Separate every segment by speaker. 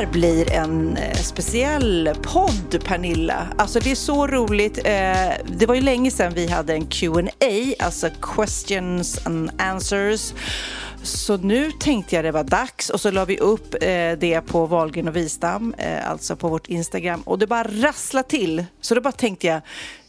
Speaker 1: Här blir en eh, speciell podd, Pernilla. Alltså det är så roligt. Eh, det var ju länge sedan vi hade en Q&A, alltså questions and answers. Så nu tänkte jag det var dags och så la vi upp eh, det på Wahlgren och Wistam, alltså på vårt Instagram och det bara rassla till. Så då bara tänkte jag,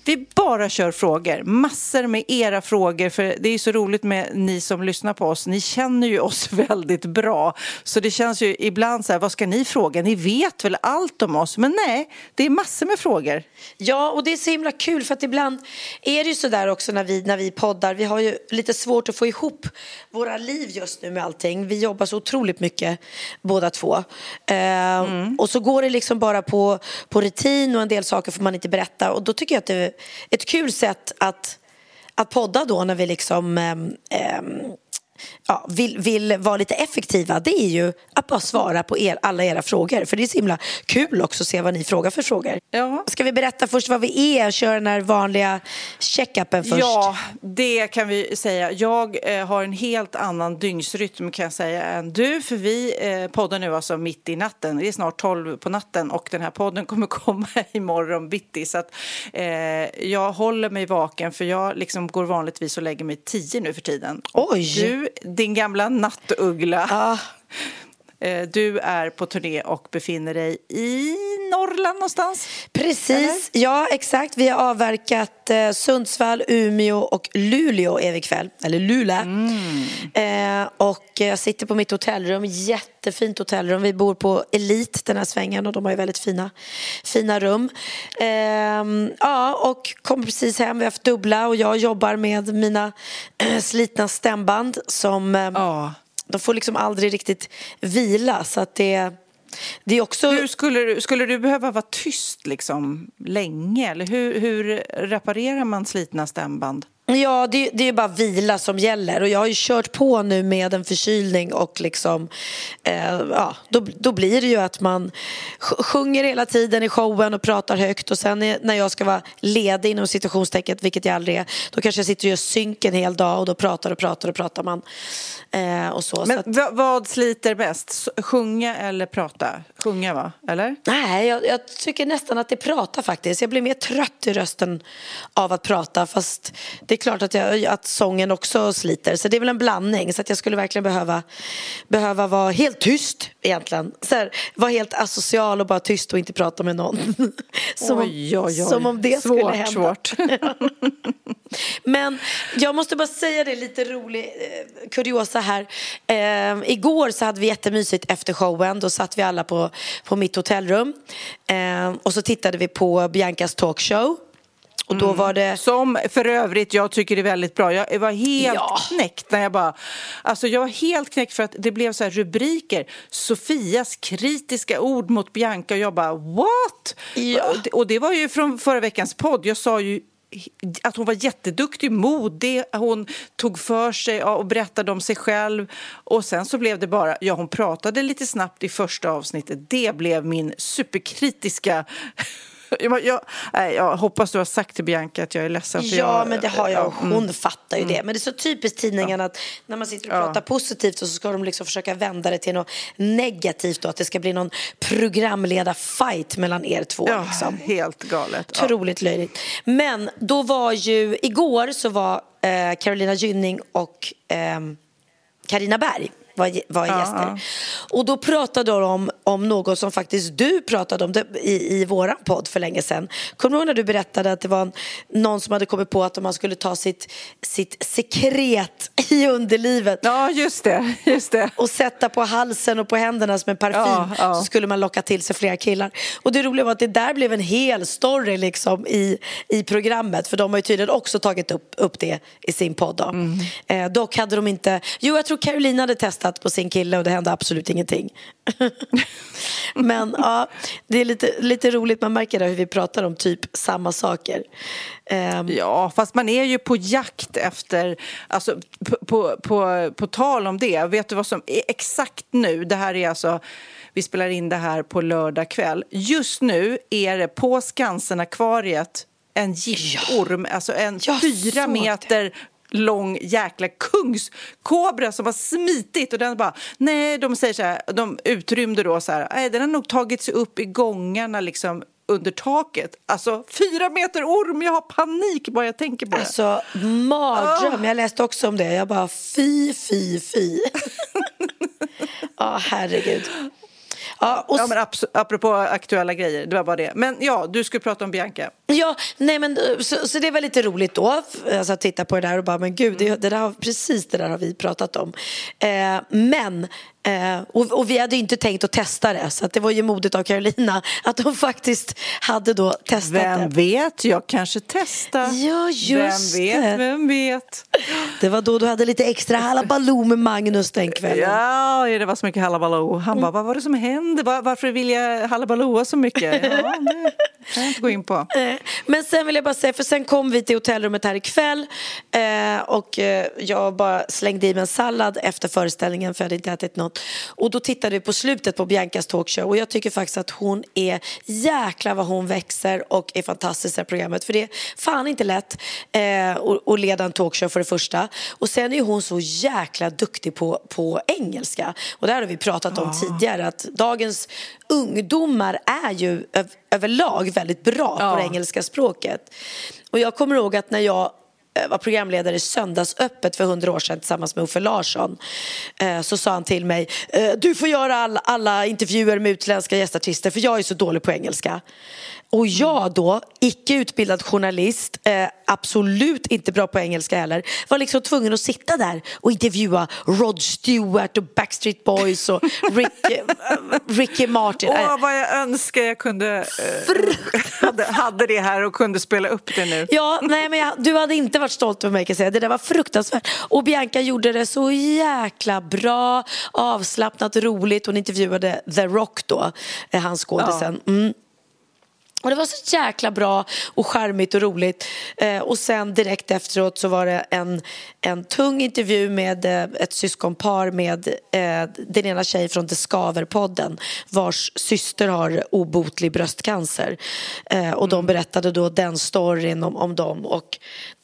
Speaker 1: vi bara kör frågor, massor med era frågor för det är så roligt med ni som lyssnar på oss. Ni känner ju oss väldigt bra så det känns ju ibland så här, vad ska ni fråga? Ni vet väl allt om oss? Men nej, det är massor med frågor.
Speaker 2: Ja, och det är så himla kul för att ibland är det ju så där också när vi, när vi poddar. Vi har ju lite svårt att få ihop våra liv just nu med allting. Vi jobbar så otroligt mycket båda två. Eh, mm. Och så går det liksom bara på, på rutin och en del saker får man inte berätta och då tycker jag att det ett kul sätt att, att podda då när vi liksom eh, ja, vill, vill vara lite effektiva det är ju att bara svara på er, alla era frågor. För det är så himla kul också att se vad ni frågar för frågor.
Speaker 1: Ja.
Speaker 2: Ska vi berätta först vad vi är? Köra den här vanliga checkupen först.
Speaker 1: Ja, det kan vi säga. Jag eh, har en helt annan dygnsrytm kan jag säga än du. För vi eh, poddar nu alltså mitt i natten. Det är snart tolv på natten och den här podden kommer komma imorgon bitti. Så att eh, jag håller mig vaken för jag liksom går vanligtvis och lägger mig tio nu för tiden.
Speaker 2: Oj!
Speaker 1: Du, din gamla nattuggla.
Speaker 2: Ah.
Speaker 1: Eh, du är på turné och befinner dig i Norrland någonstans?
Speaker 2: Precis,
Speaker 1: Eller?
Speaker 2: ja exakt. Vi har avverkat eh, Sundsvall, Umeå och Luleå är vi kväll. Eller Luleå.
Speaker 1: Mm.
Speaker 2: Eh, och jag sitter på mitt hotellrum, jättefint hotellrum. Vi bor på Elit den här svängen och de har ju väldigt fina, fina rum. Eh, ja, och kom precis hem. Vi har haft dubbla och jag jobbar med mina eh, slitna stämband som eh,
Speaker 1: Ja.
Speaker 2: de får liksom aldrig riktigt vila så att det, det är också...
Speaker 1: Hur skulle, du, skulle du behöva vara tyst liksom länge? Eller hur, hur reparerar man slitna stämband?
Speaker 2: Ja, det, det är bara vila som gäller och jag har ju kört på nu med en förkylning och liksom eh, ja, då, då blir det ju att man sj- sjunger hela tiden i showen och pratar högt och sen är- när jag ska vara ledig inom situationstecken, vilket jag aldrig är, då kanske jag sitter och gör synk en hel dag och då pratar och pratar och pratar man eh, och så. så
Speaker 1: Men
Speaker 2: att,
Speaker 1: va- vad sliter? S- Sjunga eller prata? Sjunga, va? Eller?
Speaker 2: Nej, jag, jag tycker nästan att det pratar faktiskt. Jag blir mer trött i rösten av att prata fast det klart att, jag, att sången också sliter. Så det är väl en blandning. Så att jag skulle verkligen behöva, behöva vara helt tyst egentligen. Så här, vara helt asocial och bara tyst och inte prata med någon. som,
Speaker 1: Oj, oj, oj.
Speaker 2: Om, som om det
Speaker 1: Svårt,
Speaker 2: skulle hända.
Speaker 1: svårt.
Speaker 2: Men jag måste bara säga det, lite rolig eh, kuriosa här. Eh, igår så hade vi jättemysigt efter showen. Då satt vi alla på, på mitt hotellrum. Eh, och så tittade vi på Biancas talkshow. Och då var det...
Speaker 1: Som för övrigt jag tycker är väldigt bra. Jag var helt
Speaker 2: Ja.
Speaker 1: knäckt när jag bara... Alltså jag var helt knäckt för att det blev så här rubriker. Sofias kritiska ord mot Bianca och jag bara what?
Speaker 2: Ja.
Speaker 1: Och det- var ju från förra veckans podd. Jag sa ju att hon var jätteduktig, modig, hon tog för sig och berättade om sig själv. Och sen så blev det bara, ja hon pratade lite snabbt i första avsnittet. Det blev min superkritiska jag, jag, jag, hoppas du har sagt till Bianca att jag är ledsen.
Speaker 2: ja,
Speaker 1: jag,
Speaker 2: men det har jag hon
Speaker 1: mm.
Speaker 2: fattar ju det. Men det är så typiskt tidningarna att när man sitter och
Speaker 1: Ja.
Speaker 2: pratar positivt så ska de liksom försöka vända det till något negativt och att det ska bli någon programledarfight mellan er två.
Speaker 1: Ja,
Speaker 2: liksom.
Speaker 1: helt galet. Ja.
Speaker 2: Otroligt löjligt. Men då var ju, igår så var eh, Carolina Gynning och ehm, Karina Berg var, var gäster.
Speaker 1: ja.
Speaker 2: Och då pratade de om, om något som faktiskt du pratade om i, i våran podd för länge sedan. Kommer du ihåg när du berättade att det var någon som hade kommit på att om man skulle ta sitt, sitt sekret i underlivet
Speaker 1: Ja, just det. Just det.
Speaker 2: och sätta på halsen och på händerna som en parfym
Speaker 1: Ja, ja.
Speaker 2: så skulle man locka till sig flera killar. Och det roliga var att det där blev en hel story liksom i, i programmet för de har ju tydligen också tagit upp, upp det i sin podd. Då.
Speaker 1: Mm.
Speaker 2: Eh, dock hade de inte, jo jag tror Caroline hade testat på sin kille och det hände absolut ingenting. Men ja, det är lite, lite roligt, man märker där hur vi pratar om typ samma saker. Ehm,
Speaker 1: Ja, fast man är ju på jakt efter, alltså på, på, på, på tal om det, vet du vad som är exakt nu, det här är alltså, vi spelar in det här på lördag kväll, just nu är det på Skansen-akvariet en giftorm, alltså en fyra meter lång jäkla kungskobra som har smitit och den bara, nej, de säger så här, de utrymde då så här, nej, den har nog tagit sig upp i gångarna liksom under taket. Alltså fyra meter orm, jag har panik bara jag tänker på det.
Speaker 2: Alltså mardröm, jag läste också om det. Jag bara fy, fy, fy. Ja, herregud. Ja, och
Speaker 1: Ja, men apropå aktuella grejer, det var bara det. Men ja, du skulle prata om Bianca.
Speaker 2: Ja, nej men så, så det var lite roligt då alltså, att titta på det där och bara men gud, det, det där, precis det där har vi pratat om. Eh, men, eh, och, och vi hade inte tänkt att testa det så det var ju modigt av Carolina att hon faktiskt hade då testat
Speaker 1: Vem
Speaker 2: det.
Speaker 1: vet, jag kanske testar.
Speaker 2: Ja, just
Speaker 1: Vem vet,
Speaker 2: det.
Speaker 1: vem vet.
Speaker 2: Det var då du hade lite extra halabaloo med Magnus den kvällen.
Speaker 1: Ja, det var så mycket halabaloo. Han bara, vad var det som hände? Var, varför vill jag halabalooa så mycket? Ja, det kan jag inte gå in på.
Speaker 2: Eh, Men sen vill jag bara säga, för sen kom vi till hotellrummet här ikväll eh, och eh, jag bara slängde i mig en sallad efter föreställningen för jag hade inte ätit något. Och då tittade vi på slutet på Biancas talkshow och jag tycker faktiskt att hon är jäkla vad hon växer och är fantastisk i det här programmet. För det är fan inte lätt eh, att- leda en talkshow för det första. Och sen är hon så jäkla duktig på, på engelska. Och det här har vi pratat om tidigare att dagens ungdomar är ju öv- överlag väldigt bra på
Speaker 1: Ja.
Speaker 2: det engelska språket. Och jag kommer ihåg att när jag Eh, var programledare i Söndagsöppet för hundra år sedan tillsammans med Uffe Larsson eh, så sa han till mig eh, du får göra all, alla intervjuer med utländska gästartister för jag är så dålig på engelska. Och jag då, icke utbildad journalist, eh, absolut inte bra på engelska heller, var liksom tvungen att sitta där och intervjua Rod Stewart och Backstreet Boys och Rick, eh, Ricky Martin.
Speaker 1: Åh, vad jag önskar jag kunde, eh, hade, hade det här och kunde spela upp det nu.
Speaker 2: Ja, nej men jag, du hade inte varit stolt över mig kan jag säga. Det där var fruktansvärt. Och Bianca gjorde det så jäkla bra, avslappnat, roligt. Hon intervjuade The Rock då, eh, han skådisen. Mm. Och det var så jäkla bra och charmigt och roligt. Eh, och sen direkt efteråt så var det en, en tung intervju med eh, ett syskonpar med eh, den ena tjejen från The Skaver-podden vars syster har obotlig bröstcancer. Eh, och de berättade då den storyn om, om dem. Och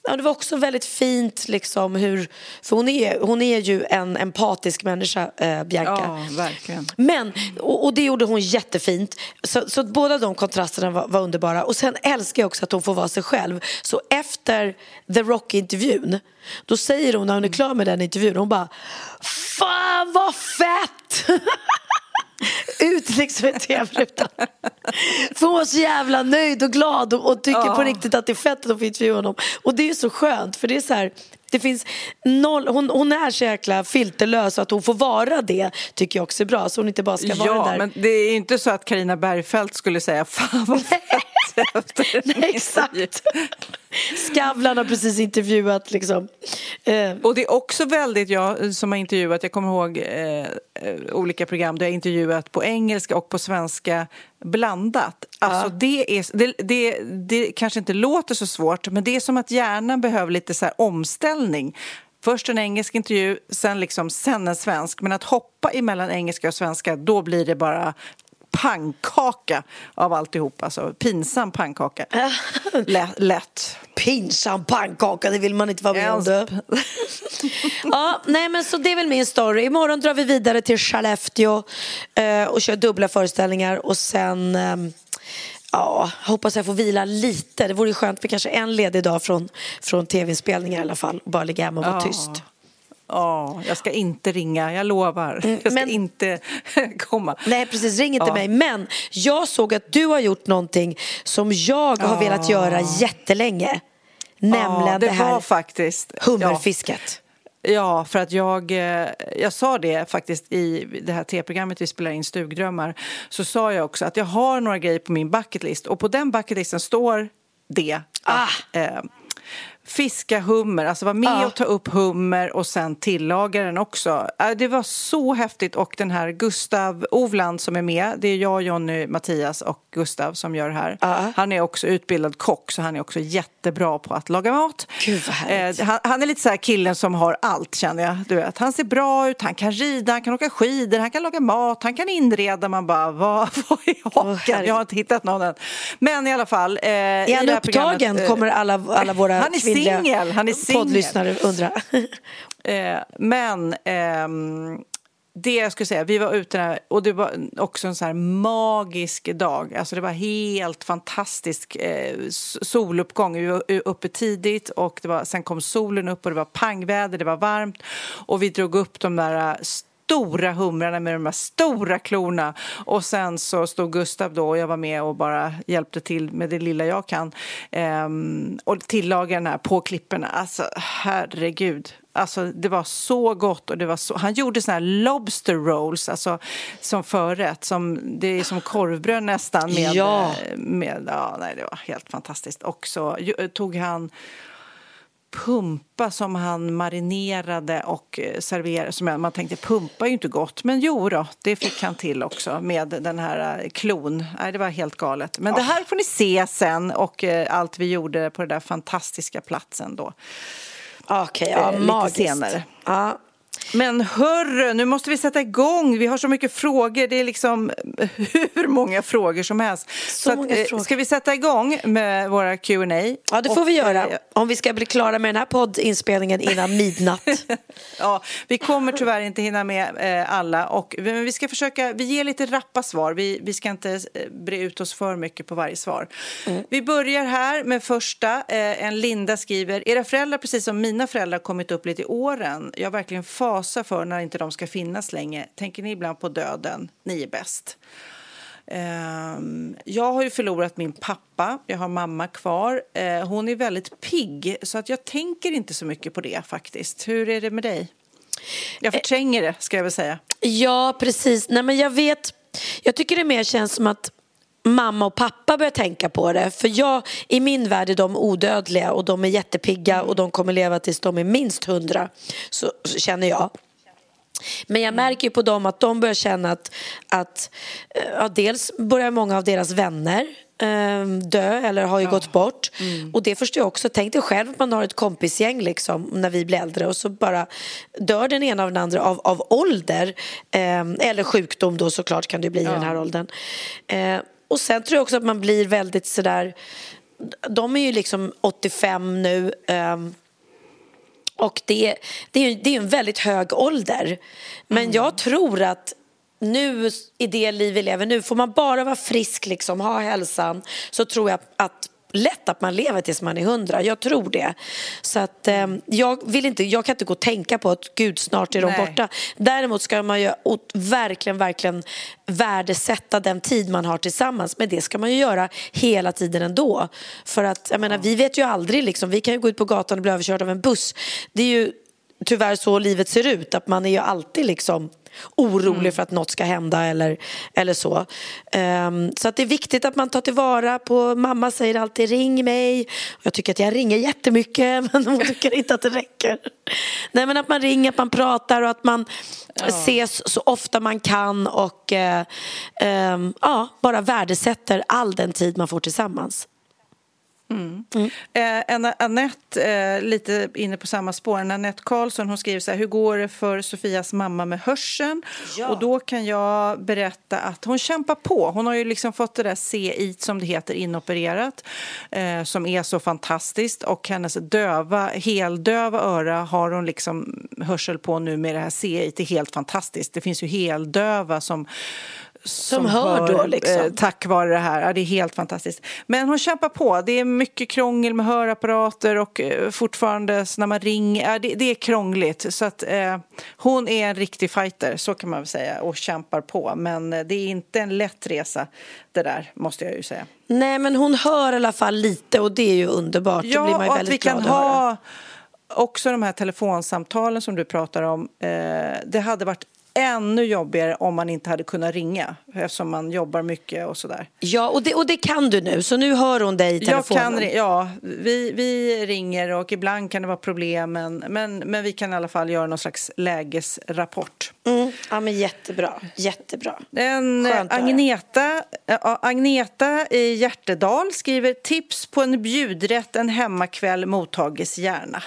Speaker 2: Ja, det var också väldigt fint, liksom, hur, för hon är, hon är ju en empatisk människa, eh, Bianca.
Speaker 1: Ja, verkligen.
Speaker 2: Men, och, och det gjorde hon jättefint. Så, så båda de kontrasterna var, var underbara. Och sen älskar jag också att hon får vara sig själv. Så efter The Rock-intervjun, då säger hon när hon är klar med den intervjun, hon bara Fan vad fett! Ut liksom i tv-rutan. För hon var så jävla nöjd och glad och, och tycker
Speaker 1: Ja.
Speaker 2: på riktigt att det är fett att de får intervjua honom. Och det är så skönt för det är så här, det finns noll, hon, hon är så jäkla filterlös och att hon får vara det tycker jag också är bra. Så hon inte bara ska vara
Speaker 1: Ja,
Speaker 2: den där.
Speaker 1: men det är inte så att Karina Bergfeldt skulle säga fan vad fett efter
Speaker 2: Nej, exakt. Skavlan har precis intervjuat liksom. Eh,
Speaker 1: Och det är också väldigt, jag som har intervjuat, jag kommer ihåg eh, eh, olika program där jag intervjuat på engelska och på svenska blandat. Alltså det, är, det, det, det kanske inte låter så svårt, men det är som att hjärnan behöver lite så här omställning. Först en engelsk intervju, sen, liksom, sen en svensk. Men att hoppa emellan engelska och svenska, då blir det bara pannkaka av alltihop. Alltså pinsam pannkaka. Lätt. lätt.
Speaker 2: Pinsam pannkaka, det vill man inte vara med om. Du. ja, nej, men så det är väl min story. Imorgon drar vi vidare till Skellefteå eh, och kör dubbla föreställningar och sen ehm, Ja, hoppas jag får vila lite. Det vore skönt med kanske en ledig dag från, från tv-inspelningar i alla fall. Bara ligga hemma och vara
Speaker 1: Ja.
Speaker 2: tyst.
Speaker 1: Ja, jag ska inte ringa, jag lovar. Jag ska
Speaker 2: Mm, men-
Speaker 1: inte komma.
Speaker 2: Nej, precis. Ring inte
Speaker 1: Ja.
Speaker 2: mig. Men jag såg att du har gjort någonting som jag har velat göra jättelänge. Nämligen
Speaker 1: ja, det,
Speaker 2: det, här
Speaker 1: var faktiskt...
Speaker 2: hummerfisket.
Speaker 1: Ja, för att jag, eh, jag sa det faktiskt i det här tv-programmet vi spelar in, Stugdrömmar, så sa jag också att jag har några grejer på min bucketlist och på den bucketlisten står det att eh, fiska hummer, alltså vara med och ta upp hummer och sen tillaga den också. Eh, Det var så häftigt och den här Gustav Ovland som är med, det är jag, Jonny, Mattias och Gustav som gör det här.
Speaker 2: Ja.
Speaker 1: Han är också utbildad kock så han är också jättebra på att laga mat.
Speaker 2: Gud.
Speaker 1: Eh, han, han är lite så här killen som har allt känner jag. Du vet. Han ser bra ut, han kan rida, han kan åka skidor, han kan laga mat, han kan inreda. Man bara, vad, vad är haken? jag har inte hittat någon än. Men i alla fall. Eh,
Speaker 2: Är han upptagen?
Speaker 1: programmet, eh,
Speaker 2: kommer alla, alla våra
Speaker 1: Han är
Speaker 2: kvinnliga
Speaker 1: singel, han är singel.
Speaker 2: poddlyssnare undra.
Speaker 1: Eh, men ehm, det jag skulle säga, vi var ute där och det var också en så här magisk dag. Alltså det var helt fantastisk eh, soluppgång. Vi var uppe tidigt och det var, sen kom solen upp och det var pangväder, det var varmt och vi drog upp de där eh, stora humrarna med de här stora klorna. Och sen så stod Gustav då och jag var med och bara hjälpte till med det lilla jag kan. Ehm, och tillagade den här på klipporna. Alltså herregud. Alltså det var så gott och det var så... Han gjorde såna här lobster rolls, alltså som förrätt. Som, det är som korvbröd nästan med...
Speaker 2: Ja.
Speaker 1: med ja, nej, det var helt fantastiskt. Och så tog han pumpa som han marinerade och eh, serverade. Som man tänkte, pumpa är ju inte gott. Men jo då, det fick han till också med den här eh, klon. Nej, det var helt galet. Men det här får ni se sen och eh, allt vi gjorde på den där fantastiska platsen då.
Speaker 2: Okej, ja,
Speaker 1: Eh, lite
Speaker 2: magiskt.
Speaker 1: senare.
Speaker 2: Ja.
Speaker 1: Men hörru, nu måste vi sätta igång. Vi har så mycket frågor. Det är liksom hur många frågor som helst.
Speaker 2: Så många
Speaker 1: eh,
Speaker 2: frågor.
Speaker 1: Ska vi sätta igång med våra Q&A?
Speaker 2: ja, det får
Speaker 1: Och,
Speaker 2: vi göra.
Speaker 1: eh,
Speaker 2: Om vi ska bli klara med den här poddinspelningen innan midnatt.
Speaker 1: Ja, vi kommer tyvärr inte hinna med eh, alla. Och, men vi ska försöka, vi ger lite rappa svar. Vi, vi ska inte bre ut oss för mycket på varje svar. Vi börjar här med första. En Linda skriver, era föräldrar precis som mina föräldrar kommit upp lite i åren. Jag verkligen fasar för när inte de ska finnas länge. Tänker ni ibland på döden? Ni är bäst. Ehm, jag har ju förlorat min pappa, jag har mamma kvar. Eh, hon är väldigt pigg, så att jag tänker inte så mycket på det faktiskt. Hur är det med dig? Jag förtränger det, ska jag väl säga.
Speaker 2: Ja, precis. Nej, men jag vet, jag tycker det mer känns som att mamma och pappa börjar tänka på det. För jag, i min värld är de odödliga och de är jättepigga och de kommer leva tills de är minst hundra. Så, så känner jag. Men jag märker ju på dem att de börjar känna att, att eh, ja, dels börjar många av deras vänner eh, dö eller har ju gått bort. Och det förstår jag också. Tänk dig själv att man har ett kompisgäng liksom, när vi blir äldre och så bara dör den ena av den andra av, av ålder. Eh, eller sjukdom då såklart kan det bli i den här åldern. Eh, och sen tror jag också att man blir väldigt sådär de är ju liksom 85 nu. ehm, och det, det, är, det är en väldigt hög ålder. Men jag tror att nu i det liv vi lever nu, får man bara vara frisk, liksom, ha hälsan, så tror jag att lätt att man lever tills man är hundra. Jag tror det. Så att eh, jag vill inte, jag kan inte gå och tänka på att gud snart är de
Speaker 1: Nej.
Speaker 2: borta. Däremot ska man ju verkligen, verkligen värdesätta den tid man har tillsammans. Men det ska man ju göra hela tiden ändå. För att, jag menar, vi vet ju aldrig, liksom, vi kan ju gå ut på gatan och bli överkörd av en buss. Det är ju tyvärr så livet ser ut, att man är ju alltid liksom orolig för att något ska hända eller, eller så. Ehm, så att det är viktigt att man tar tillvara på, mamma säger alltid ring mig. Jag tycker att jag ringer jättemycket men hon tycker inte att det räcker. Nej men att man ringer, att man pratar och att man ses så ofta man kan och eh, ehm, ja, bara värdesätter all den tid man får tillsammans.
Speaker 1: Mm. Eh, Annette, eh, lite inne på samma spår. Annette Karlsson hon skriver så här, hur går det för Sofias mamma med hörseln? Ja. Och då kan jag berätta att hon kämpar på. Hon har ju liksom fått det där CI som det heter inopererat, eh, som är så fantastiskt. Och hennes döva, heldöva öra har hon liksom hörsel på nu med det här CI. Det är helt fantastiskt. Det finns ju heldöva som
Speaker 2: som, som hör, då liksom. Eh,
Speaker 1: tack vare det här. Ja, det är helt fantastiskt. Men hon kämpar på. Det är mycket krångel med hörapparater och eh, fortfarande när man ringer. Ja, det, det, är krångligt. Så att eh, hon är en riktig fighter, så kan man väl säga, och kämpar på. Men eh, det är inte en lätt resa det där, måste jag ju säga.
Speaker 2: Nej, men hon hör i alla fall lite och det är ju underbart.
Speaker 1: Ja,
Speaker 2: blir man
Speaker 1: och att vi kan ha också de här telefonsamtalen som du pratar om. Eh, det hade varit ännu jobbigare om man inte hade kunnat ringa eftersom man jobbar mycket och sådär.
Speaker 2: Ja, och det, och det kan du nu, så nu hör hon dig i telefonen.
Speaker 1: Jag kan, ja, vi, vi ringer och ibland kan det vara problem men, men, men vi kan i alla fall göra någon slags lägesrapport.
Speaker 2: Mm. Ja, men jättebra, jättebra.
Speaker 1: En, Agneta, Agneta i Hjärtedal skriver tips på en bjudrätt en hemmakväll mottages gärna.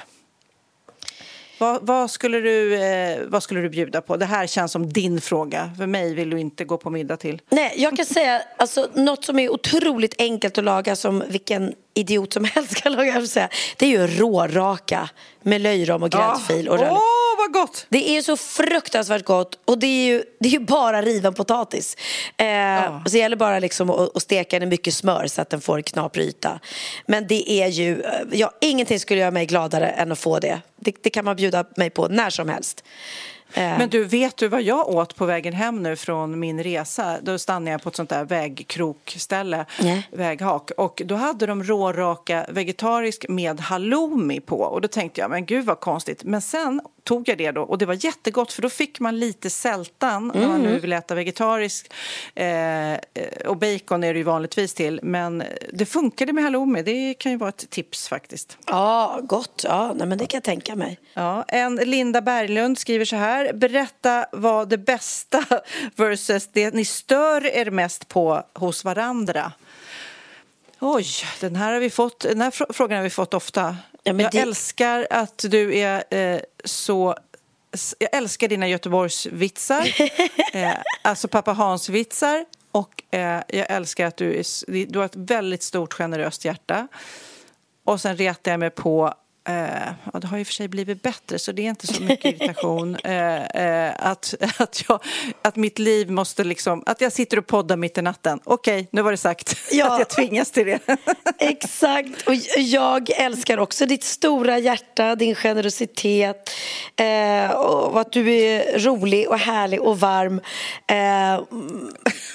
Speaker 1: Vad, vad, skulle du, eh, vad skulle du bjuda på? Det här känns som din fråga. För mig vill du inte gå på middag till.
Speaker 2: Nej, jag kan säga alltså, något som är otroligt enkelt att laga som vilken idiot som helst kan laga. Säga. Det är ju råraka med löjrom och gräddfil.
Speaker 1: Åh, oh, oh, vad gott!
Speaker 2: Det är så fruktansvärt gott och det är ju, det är ju bara riven potatis. Eh, oh. Så det gäller bara liksom att, att steka den i mycket smör så att den får en knaprig yta. Men det är ju, eh, ja, ingenting skulle göra mig gladare än att få det. Det, det kan man bjuda mig på när som helst.
Speaker 1: Eh. Men du, vet du vad jag åt på vägen hem nu från min resa? Då stannade jag på ett sånt där vägkrokställe, Nej. väghak. Och då hade de råraka vegetarisk med halloumi på. Och då tänkte jag, men gud vad konstigt. Men sen tog jag det då och det var jättegott för då fick man lite sältan mm. när man nu mm. vill äta vegetariskt. Eh, och bacon är det ju vanligtvis till. Men det funkade med halloumi, det kan ju vara ett tips faktiskt.
Speaker 2: Ja, gott. Ja, nej, men det kan jag tänka mig.
Speaker 1: Ja, en Linda Berglund skriver så här. Berätta vad det bästa versus det ni stör er mest på hos varandra. Oj, den här, har vi fått, den här frågan har vi fått ofta. Ja, jag det... älskar att du är eh, så... Jag älskar dina Göteborgsvitsar, eh, alltså pappa Hans-vitsar. Och eh, jag älskar att du, är, du har ett väldigt stort generöst hjärta. Och sen retar jag mig på Eh, ja, det har och för sig blivit bättre, så det är inte så mycket irritation. Eh, eh, att, att, jag, att mitt liv måste liksom... Att jag sitter och poddar mitt i natten. Okej, okay, nu var det sagt. Ja. Att jag tvingas till det.
Speaker 2: Exakt. Och jag älskar också ditt stora hjärta, din generositet eh, och att du är rolig och härlig och varm. Eh,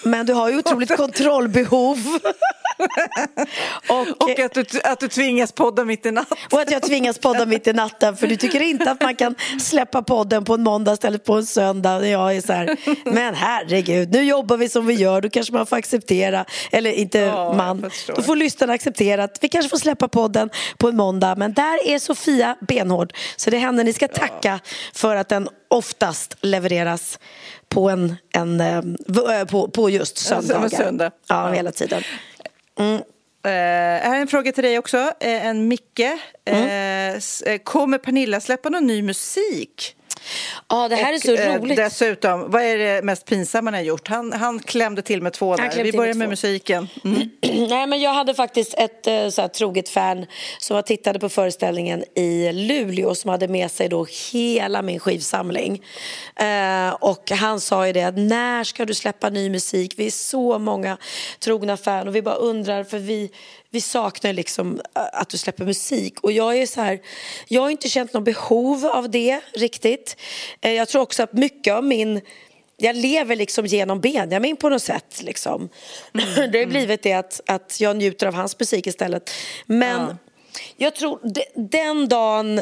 Speaker 2: men du har ju otroligt kontrollbehov.
Speaker 1: Och, och att, du, att du tvingas podda mitt i natten.
Speaker 2: Och att jag tvingas podda mitt i natten för du tycker inte att man kan släppa podden på en måndag istället på en söndag. Och jag är så här, men herregud, nu jobbar vi som vi gör, då kanske man får acceptera, eller inte ja, man, då får lyssnarna acceptera att vi kanske får släppa podden på en måndag. Men där är Sofia benhård, så det är henne ni ska tacka ja. för att den oftast levereras på, en, en, eh, eh, på, på just söndagar.
Speaker 1: Söndag.
Speaker 2: Ja, hela tiden.
Speaker 1: Mm. Uh, här är en fråga till dig också, uh, en Micke. Mm. Uh, kommer Pernilla släppa någon ny musik?
Speaker 2: Ja, det här och, är så eh, roligt.
Speaker 1: Dessutom, vad är det mest pinsamma han har gjort? Han, han klämde till med två där. Vi börjar med, med musiken. Mm.
Speaker 2: Nej, men jag hade faktiskt ett eh, så här, troget fan som tittade på föreställningen i Luleå som hade med sig då hela min skivsamling. Eh, och han sa ju det att när ska du släppa ny musik? Vi är så många trogna fan och vi bara undrar för vi vi saknar liksom att du släpper musik. Och jag är så här, jag har inte känt något behov av det riktigt. Eh, jag tror också att mycket av min jag lever liksom genom Benjamin på något sätt. Liksom. Mm. Det har blivit det att, att jag njuter av hans musik istället. Men ja. jag tror den dagen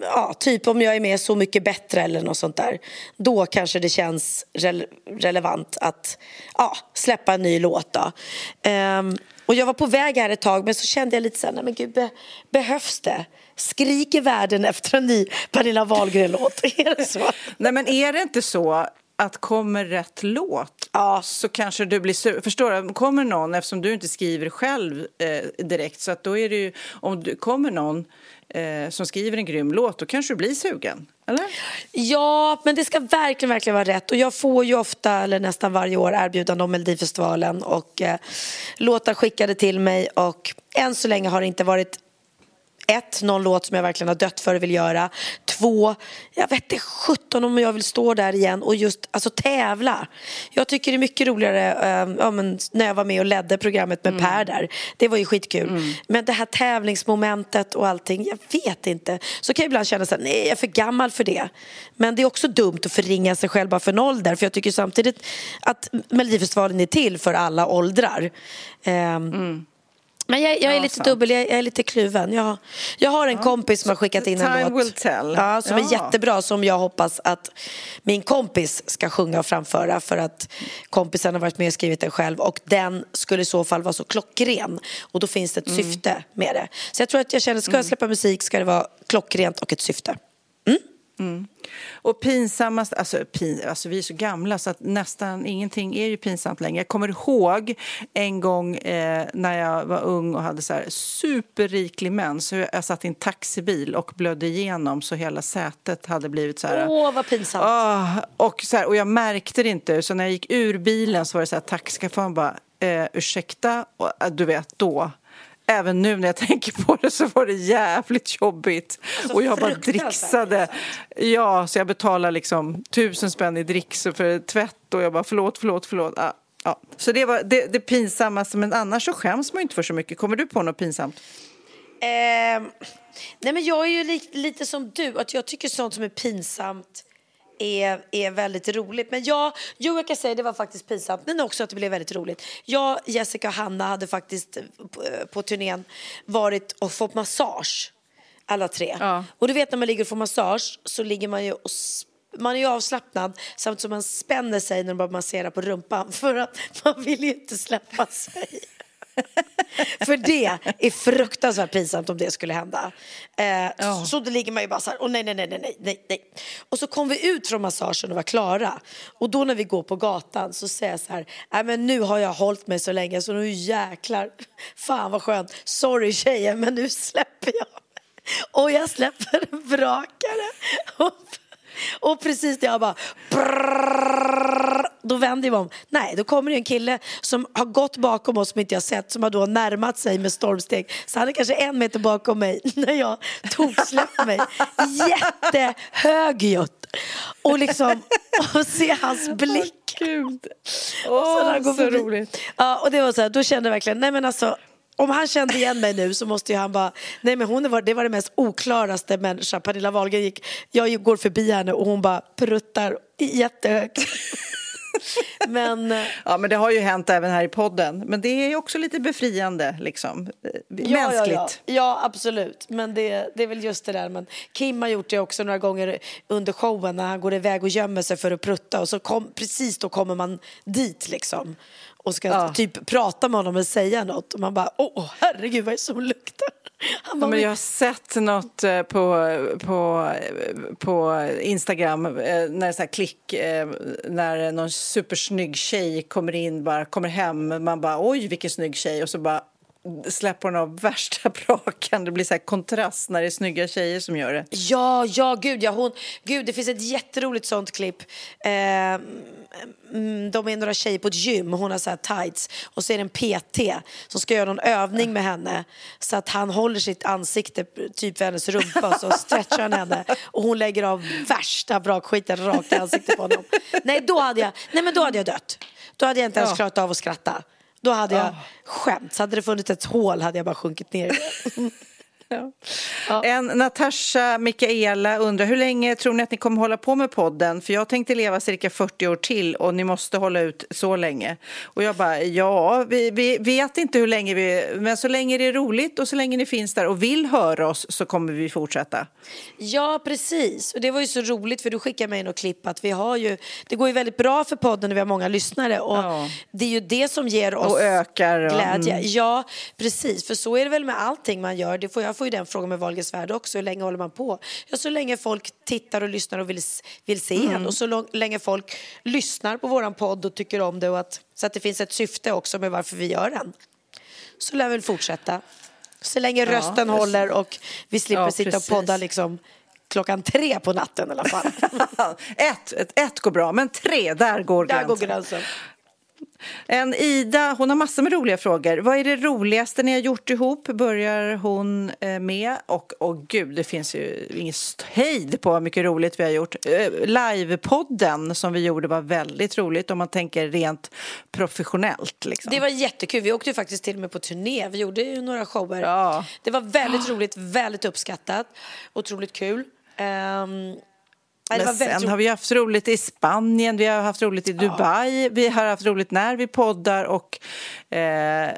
Speaker 2: ja, typ om jag är med Så mycket bättre eller något sånt där. Då kanske det känns re relevant att ja, släppa en ny låt. Um, och jag var på väg här ett tag men så kände jag lite så här, nej men gud, be behövs det? Skriker världen efter en ny Pernilla Wahlgren-låt? är det så?
Speaker 1: Nej men är det inte så att kommer rätt låt
Speaker 2: Ja.
Speaker 1: så kanske du blir sur. Förstår du? Kommer någon, eftersom du inte skriver själv eh, direkt, så att då är det ju, om det kommer någon eh, som skriver en grym låt, då kanske du blir sugen. Eller?
Speaker 2: Ja, men det ska verkligen, verkligen vara rätt. Och jag får ju ofta, eller nästan varje år, erbjudande om Melodifestivalen och eh, låtar skickade till mig. Och än så länge har det inte varit ett, någon låt som jag verkligen har dött för och vill göra. Två, jag vet inte sjutton om jag vill stå där igen och just alltså, tävla. Jag tycker det är mycket roligare eh, ja, men, när jag var med och ledde programmet med Per där. Det var ju skitkul. Men det här tävlingsmomentet och allting, jag vet inte. Så kan jag ibland känna så här, nej jag är för gammal för det. Men det är också dumt att förringa sig själv bara för en ålder. För jag tycker samtidigt att Melodifestivalen är till för alla åldrar. Ehm, men jag, jag är
Speaker 1: Ja,
Speaker 2: lite
Speaker 1: sant.
Speaker 2: dubbel, jag, jag är lite kluven. Jag, jag har en kompis som har skickat in en låt.
Speaker 1: will tell.
Speaker 2: Ja, som är
Speaker 1: Ja.
Speaker 2: jättebra som jag hoppas att min kompis ska sjunga och framföra för att kompisen har varit med och skrivit den själv och den skulle i så fall vara så klockren och då finns det ett
Speaker 1: Mm.
Speaker 2: syfte med det. Så jag tror att jag känner, ska jag släppa musik ska det vara klockrent och ett syfte.
Speaker 1: Och pinsammast, alltså, pin, alltså vi är så gamla så att nästan ingenting är ju pinsamt längre. Jag kommer ihåg en gång eh, när jag var ung och hade så här superriklig mens. Så jag satt i en taxibil och blödde igenom så hela sätet hade blivit så här.
Speaker 2: Åh, vad pinsamt.
Speaker 1: Ah, och, så här, och jag märkte det inte, så när jag gick ur bilen så var det så här, taxichauffören bara, eh, ursäkta, och, eh, du vet då. Även nu när jag tänker på det så var det jävligt jobbigt.
Speaker 2: Alltså,
Speaker 1: och jag bara dricksade. Ja, så jag betalade liksom tusen spänn i dricks för tvätt och jag bara förlåt, förlåt, förlåt. Ah, ja. Så det var det, det pinsammaste, men annars så skäms man ju inte för så mycket. Kommer du på något pinsamt?
Speaker 2: Ehm, nej men jag är ju li- lite som du, att jag tycker sånt som är pinsamt är, är väldigt roligt. Men jag, jo, jag kan säga det var faktiskt pinsamt, men också att det blev väldigt roligt. Jag, Jessica och Hanna hade faktiskt på, på turnén varit och fått massage, alla tre.
Speaker 1: Ja.
Speaker 2: Och du vet när man ligger och får massage så ligger man ju och man är ju avslappnad samtidigt som man spänner sig när man bara masserar på rumpan för att man vill ju inte släppa sig. För det är fruktansvärt pinsamt om det skulle hända. Eh, Så då ligger man ju bara så här, och nej, nej, nej, nej, nej, nej. Och så kom vi ut från massagen och var klara. Och då när vi går på gatan så säger jag så här, nej men nu har jag hållit mig så länge så nu jäklar, fan vad skönt. Sorry tjejer, men nu släpper jag. Och jag släpper en brakare. Och, och precis när jag bara brrrr, då vänder mig om. Nej, då kommer det en kille som har gått bakom oss som inte jag sett som har då närmat sig med stormsteg. Så han är kanske en meter bakom mig när jag tog släppt mig. Jättehögljutt. Och liksom, och se hans blick.
Speaker 1: Gud.
Speaker 2: Och så
Speaker 1: så roligt.
Speaker 2: Ja, och det var så här, då kände jag verkligen, nej men alltså om han kände igen mig nu så måste ju han bara, nej men hon var, det var det mest oklaraste människa. Pernilla Wahlgren gick, jag går förbi henne och hon bara pruttar jättehögt. men eh,
Speaker 1: Ja, men det har ju hänt även här i podden. Men det är också lite befriande, liksom. Eh,
Speaker 2: ja,
Speaker 1: Mänskligt.
Speaker 2: Ja, ja. ja, absolut. Men det, det är väl just det där. Men Kim har gjort det också några gånger under showen när han går iväg och gömmer sig för att prutta och så kom, precis då kommer man dit liksom och ska
Speaker 1: Ja.
Speaker 2: typ prata med honom och säga något och man bara åh herregud vad är det som luktar? Han
Speaker 1: Ja,
Speaker 2: bara,
Speaker 1: men jag har sett något eh, på, på, på Instagram, eh, när det är så här klick, eh, när någon supersnygg tjej kommer in, bara kommer hem, man bara oj vilken snygg tjej och så bara släpper hon av värsta brakan. Det blir så här kontrast när det är snygga tjejer som gör det.
Speaker 2: Ja, ja, gud, ja, hon, gud, det finns ett jätteroligt sånt klipp. Eh, de är några tjejer på ett gym, hon har så här tights och så är det en PT som ska göra någon övning med henne så att han håller sitt ansikte typ vid hennes rumpa och så stretchar han henne och hon lägger av värsta brakskiten rakt i ansiktet på honom. Nej, då hade jag, nej, men då hade jag dött. Då hade jag inte ens
Speaker 1: Ja.
Speaker 2: klarat av att skratta. Då hade jag skämt. Så hade det funnits ett hål hade jag bara sjunkit ner det.
Speaker 1: En Natasha Mikaela undrar hur länge tror ni att ni kommer hålla på med podden? För jag tänkte leva cirka 40 år till och ni måste hålla ut så länge. Och jag bara, ja, vi, vi vet inte hur länge vi, men så länge det är roligt och så länge ni finns där och vill höra oss så kommer vi fortsätta.
Speaker 2: Ja, precis. Och det var ju så roligt för du skickade mig något klipp att vi har ju, det går ju väldigt bra för podden när vi har många lyssnare och
Speaker 1: Ja.
Speaker 2: det är ju det som ger oss
Speaker 1: Och ökar, ja.
Speaker 2: glädje.
Speaker 1: Mm.
Speaker 2: Ja, precis. För så är det väl med allting man gör. Det får, jag får ju den frågan med Wahlgren Wahlgrens värld också. Hur länge håller man på? Ja, så länge folk tittar och lyssnar och vill, vill se en och så länge folk lyssnar på våran podd och tycker om det och att, så att det finns ett syfte också med varför vi gör den. Så lär vi fortsätta. Så länge rösten håller och vi slipper
Speaker 1: Ja,
Speaker 2: sitta och
Speaker 1: precis.
Speaker 2: podda liksom klockan tre på natten i alla fall.
Speaker 1: ett, ett, ett går bra, men tre, där går
Speaker 2: Där går
Speaker 1: gränsen. En Ida, hon har massor med roliga frågor. Vad är det roligaste ni har gjort ihop? Börjar hon eh, med. Och, och gud, det finns ju ingen hejd på vad mycket roligt vi har gjort. Eh, Livepodden som vi gjorde var väldigt roligt om man tänker rent professionellt. Liksom.
Speaker 2: Det var jättekul. Vi åkte ju faktiskt till och med på turné. Vi gjorde ju några shower.
Speaker 1: Ja.
Speaker 2: Det var väldigt roligt, väldigt uppskattat. Otroligt kul. Var
Speaker 1: Men sen har vi haft roligt i Spanien, vi har haft roligt i Dubai, vi har haft roligt när vi poddar och eh,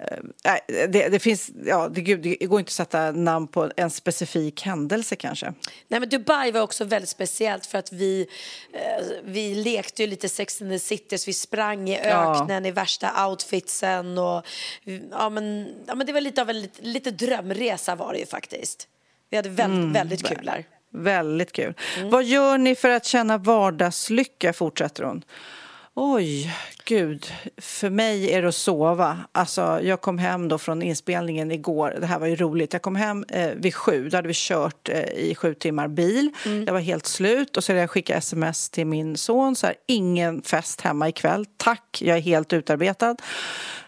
Speaker 1: det, det finns, ja det, gud, det går inte att sätta namn på en specifik händelse kanske.
Speaker 2: Nej, men Dubai var också väldigt speciellt för att vi, eh, vi lekte ju lite Sex and the City, så vi sprang i
Speaker 1: Ja.
Speaker 2: öknen i värsta outfitsen och ja, men, ja, men det var lite av en lite, lite drömresa var det ju faktiskt. Vi hade väldigt,
Speaker 1: Mm.
Speaker 2: väldigt kul där.
Speaker 1: Väldigt kul. Vad gör ni för att känna vardagslycka, fortsätter hon. Oj, gud. För mig är det att sova. Alltså, jag kom hem då från inspelningen igår. Det här var ju roligt. Jag kom hem eh, vid sju. Då hade vi kört eh, i sju timmar bil. Jag var helt slut. Och så hade jag skickat sms till min son. Så här, ingen fest hemma ikväll. Tack, jag är helt utarbetad.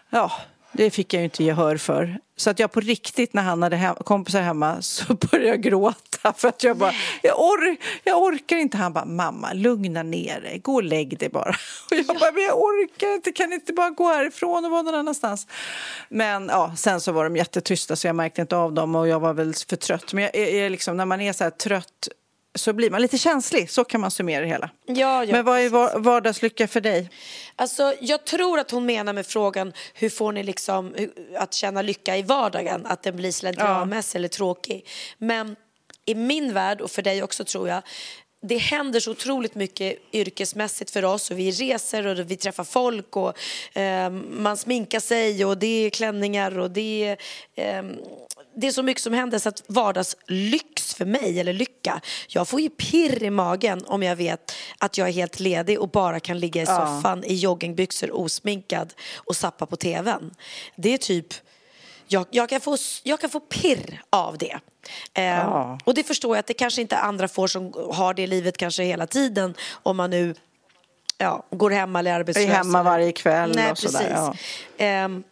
Speaker 1: Ja, det fick jag ju inte gehör för. Så att jag på riktigt när han hade hem, kompisar hemma så började jag gråta för att jag bara, jag, or, jag orkar inte. Han bara, mamma lugna ner dig, gå och lägg dig bara. Och jag bara, men jag orkar inte, kan inte bara gå härifrån och vara någon annanstans. Men ja, sen så var de jättetysta så jag märkte inte av dem och jag var väl för trött. Men jag är liksom, när man är så här trött så blir man lite känslig, så kan man summera det hela.
Speaker 2: Ja, ja,
Speaker 1: Men vad är var- vardagslycka för dig?
Speaker 2: Alltså, jag tror att hon menar med frågan hur får ni liksom att känna lycka i vardagen, att den blir slentrianmässig eller tråkig. Men i min värld, och för dig också tror jag, det händer så otroligt mycket yrkesmässigt för oss och vi reser och vi träffar folk och eh, man sminkar sig och det är klänningar och det är, eh, det är så mycket som händer så att vardagslyx för mig, eller lycka, jag får ju pirr i magen om jag vet att jag är helt ledig och bara kan ligga i soffan i joggingbyxor osminkad och sappa på tvn. Det är typ jag, jag, kan få, jag kan få pirr av det. Eh,
Speaker 1: Ja.
Speaker 2: Och det förstår jag att det kanske inte andra får som har det livet kanske hela tiden om man nu ja, går hemma eller är arbetslös.
Speaker 1: Är hemma varje kväll
Speaker 2: Nej,
Speaker 1: och sådär,
Speaker 2: precis.
Speaker 1: ja.
Speaker 2: Ehm,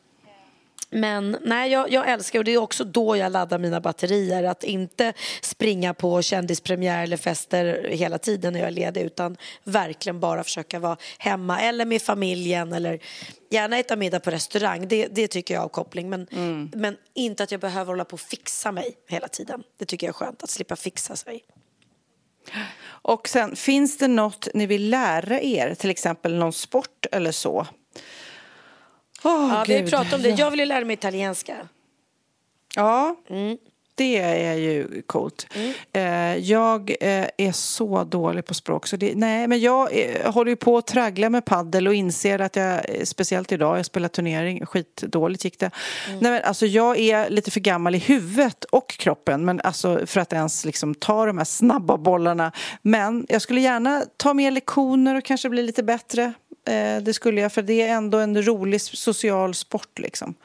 Speaker 2: men nej, jag, jag älskar och det är också då jag laddar mina batterier. Att inte springa på kändispremiär eller fester hela tiden när jag är ledig utan verkligen bara försöka vara hemma eller med familjen eller gärna äta middag på restaurang. Det, det tycker jag är avkoppling. Men,
Speaker 1: Mm.
Speaker 2: men inte att jag behöver hålla på och fixa mig hela tiden. Det tycker jag är skönt, att slippa fixa sig.
Speaker 1: Och sen, finns det något ni vill lära er? Till exempel någon sport eller så? Åh,
Speaker 2: Ja, vi
Speaker 1: Gud.
Speaker 2: pratat om det. Jag vill ju lära mig italienska.
Speaker 1: Ja,
Speaker 2: Mm.
Speaker 1: det är ju coolt. Eh, jag eh, är så dålig på språk. Så det, nej, men jag eh, håller ju på att traggla med paddel och inser att jag, eh, speciellt idag, jag spelar turnering, skitdåligt gick det.
Speaker 2: Mm.
Speaker 1: Nej, men alltså, jag är lite för gammal i huvudet och kroppen men alltså, för att ens liksom, ta de här snabba bollarna. Men jag skulle gärna ta mer lektioner och kanske bli lite bättre. Eh, det skulle jag, för det är ändå en rolig social sport liksom.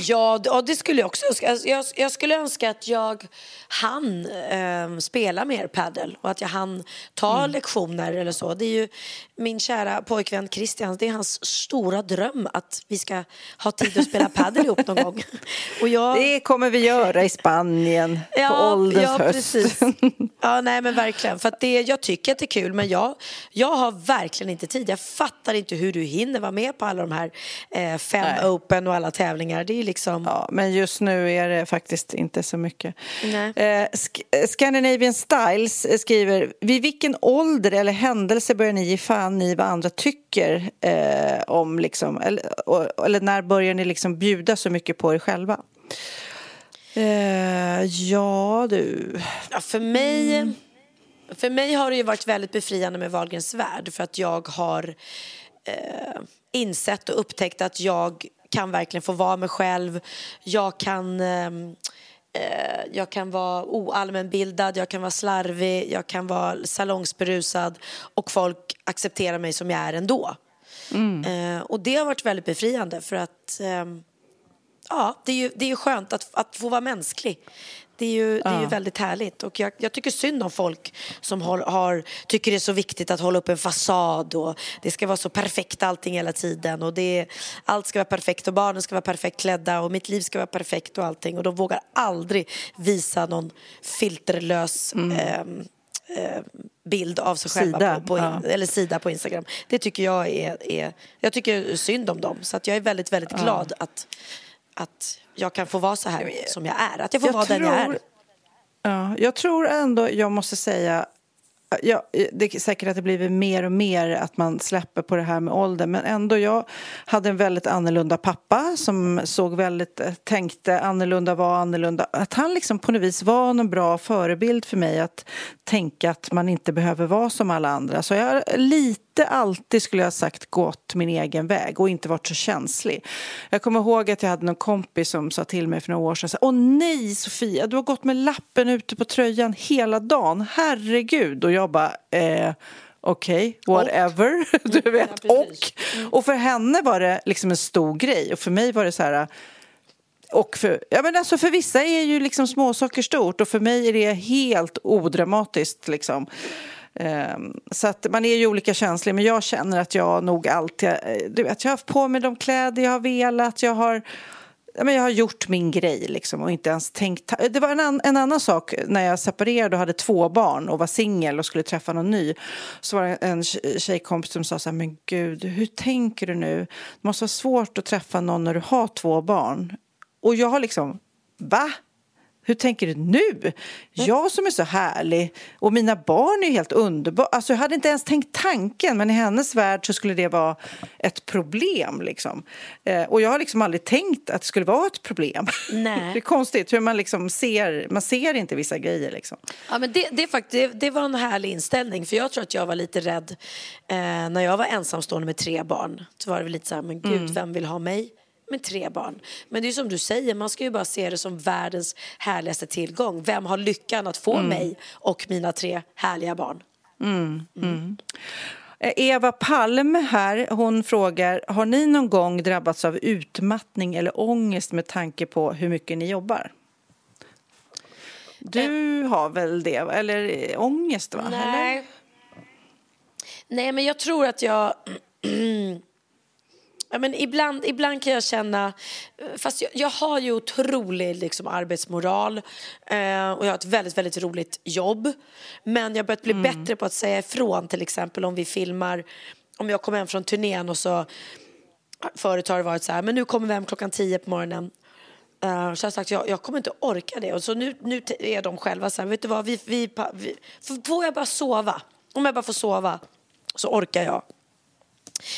Speaker 2: Ja, ja, det skulle jag också önska. Alltså, Jag, jag skulle önska att jag hann ehm, spela mer paddel och att jag hann ta
Speaker 1: Mm.
Speaker 2: lektioner eller så. Det är ju min kära pojkvän Christian, det är hans stora dröm att vi ska ha tid att spela paddel ihop någon gång. Och jag...
Speaker 1: Det kommer vi göra i Spanien på ålderns
Speaker 2: ja,
Speaker 1: höst.
Speaker 2: precis. Ja, nej men verkligen. För det, jag tycker att det är kul men jag, jag har verkligen inte tid. Jag fattar inte hur du hinner vara med på alla de här eh, fem
Speaker 1: Nej.
Speaker 2: open och alla tävlingar. Det är liksom...
Speaker 1: Ja, men just nu är det faktiskt inte så mycket. Eh, Sk- eh, Scandinavian Styles skriver, vid vilken ålder eller händelse börjar ni ge fan i vad andra tycker eh, om, liksom, eller, och, eller när börjar ni liksom bjuda så mycket på er själva? Eh, ja, du.
Speaker 2: Ja, för, mig, för mig har det ju varit väldigt befriande med Wahlgrens värld för att jag har eh, insett och upptäckt att jag kan verkligen få vara mig själv. Jag kan... ehm, eh, jag kan vara oallmänbildad, jag kan vara slarvig, jag kan vara salongsberusad och folk accepterar mig som jag är ändå. Eh, och det har varit väldigt befriande för att ehm, ja, det är ju, det är skönt att, att få vara mänsklig. Det är ju, det är ju väldigt härligt. Och jag, jag tycker synd om folk som har, har, tycker det är så viktigt att hålla upp en fasad och det ska vara så perfekt allting hela tiden och det allt ska vara perfekt och barnen ska vara perfekt klädda och mitt liv ska vara perfekt och allting och de vågar aldrig visa någon filterlös ehm, eh, bild av sig själva
Speaker 1: Sida,
Speaker 2: på, på,
Speaker 1: ja.
Speaker 2: eller sida på Instagram. Det tycker jag är, är jag tycker synd om dem så att jag är väldigt, väldigt glad att, att jag kan få vara så här som jag är. Att jag får vara den jag är.
Speaker 1: Ja, jag tror ändå, jag måste säga... Ja, det är säkert att det blivit mer och mer att man släpper på det här med ålder men ändå, jag hade en väldigt annorlunda pappa som såg väldigt, eh, tänkte annorlunda, var annorlunda. Att han liksom på något vis var en bra förebild för mig att tänka att man inte behöver vara som alla andra. Så jag har lite alltid, skulle jag ha sagt, gått min egen väg och inte varit så känslig. Jag kommer ihåg att jag hade någon kompis som sa till mig för några år sedan Åh nej Sofia, du har gått med lappen ute på tröjan hela dagen, herregud. Och jag bara, eh, okej, whatever. Du vet,
Speaker 2: Ja,
Speaker 1: och. Och för henne var det liksom en stor grej och för mig var det så här och för, ja, men alltså för vissa är ju liksom småsaker stort och för mig är det helt odramatiskt. Liksom. Ehm, så att man är ju olika känslig, men jag känner att jag nog alltid... Eh, du vet, jag har haft på mig de kläder jag har velat. Jag har, men jag har gjort min grej liksom, och inte ens tänkt... Det var en, an, en annan sak när jag separerade och hade två barn och var singel och skulle träffa någon ny. Så var det en tjejkompis som sa så här, men gud, hur tänker du nu? Det måste vara svårt att träffa någon när du har två barn. Och jag har liksom, va? Hur tänker du nu? Jag som är så härlig och mina barn är helt underbara. Alltså jag hade inte ens tänkt tanken men i hennes värld så skulle det vara ett problem. Liksom. Eh, och jag har liksom aldrig tänkt att det skulle vara ett problem.
Speaker 2: Nej.
Speaker 1: det är konstigt hur man liksom ser, man ser inte vissa grejer liksom.
Speaker 2: Ja, men det, det, fakt- det, det var en härlig inställning för jag tror att jag var lite rädd eh, när jag var ensamstående med tre barn. Så var det lite så här, men gud, vem vill ha mig? Med tre barn. Men det är som du säger, man ska ju bara se det som världens härligaste tillgång. Vem har lyckan att få mig och mina tre härliga barn?
Speaker 1: Eh, Eva Palm här, hon frågar, har ni någon gång drabbats av utmattning eller ångest med tanke på hur mycket ni jobbar? Du har väl det, eller eh, ångest va? Eller?
Speaker 2: Nej. Nej, men jag tror att jag... ja, men ibland, ibland kan jag känna... Fast jag, jag har ju otrolig liksom, arbetsmoral eh, och jag har ett väldigt, väldigt roligt jobb. Men jag har börjat bli bättre på att säga ifrån till exempel om vi filmar... Om jag kommer hem från turnén och så... Förut har det varit så här, men nu kommer vi hem klockan tio på morgonen. Uh, så jag sagt, jag, jag kommer inte orka det. Och så nu, nu är de själva så här, vet du vad, vi, vi, vi, får jag bara sova? Om jag bara får sova så orkar jag.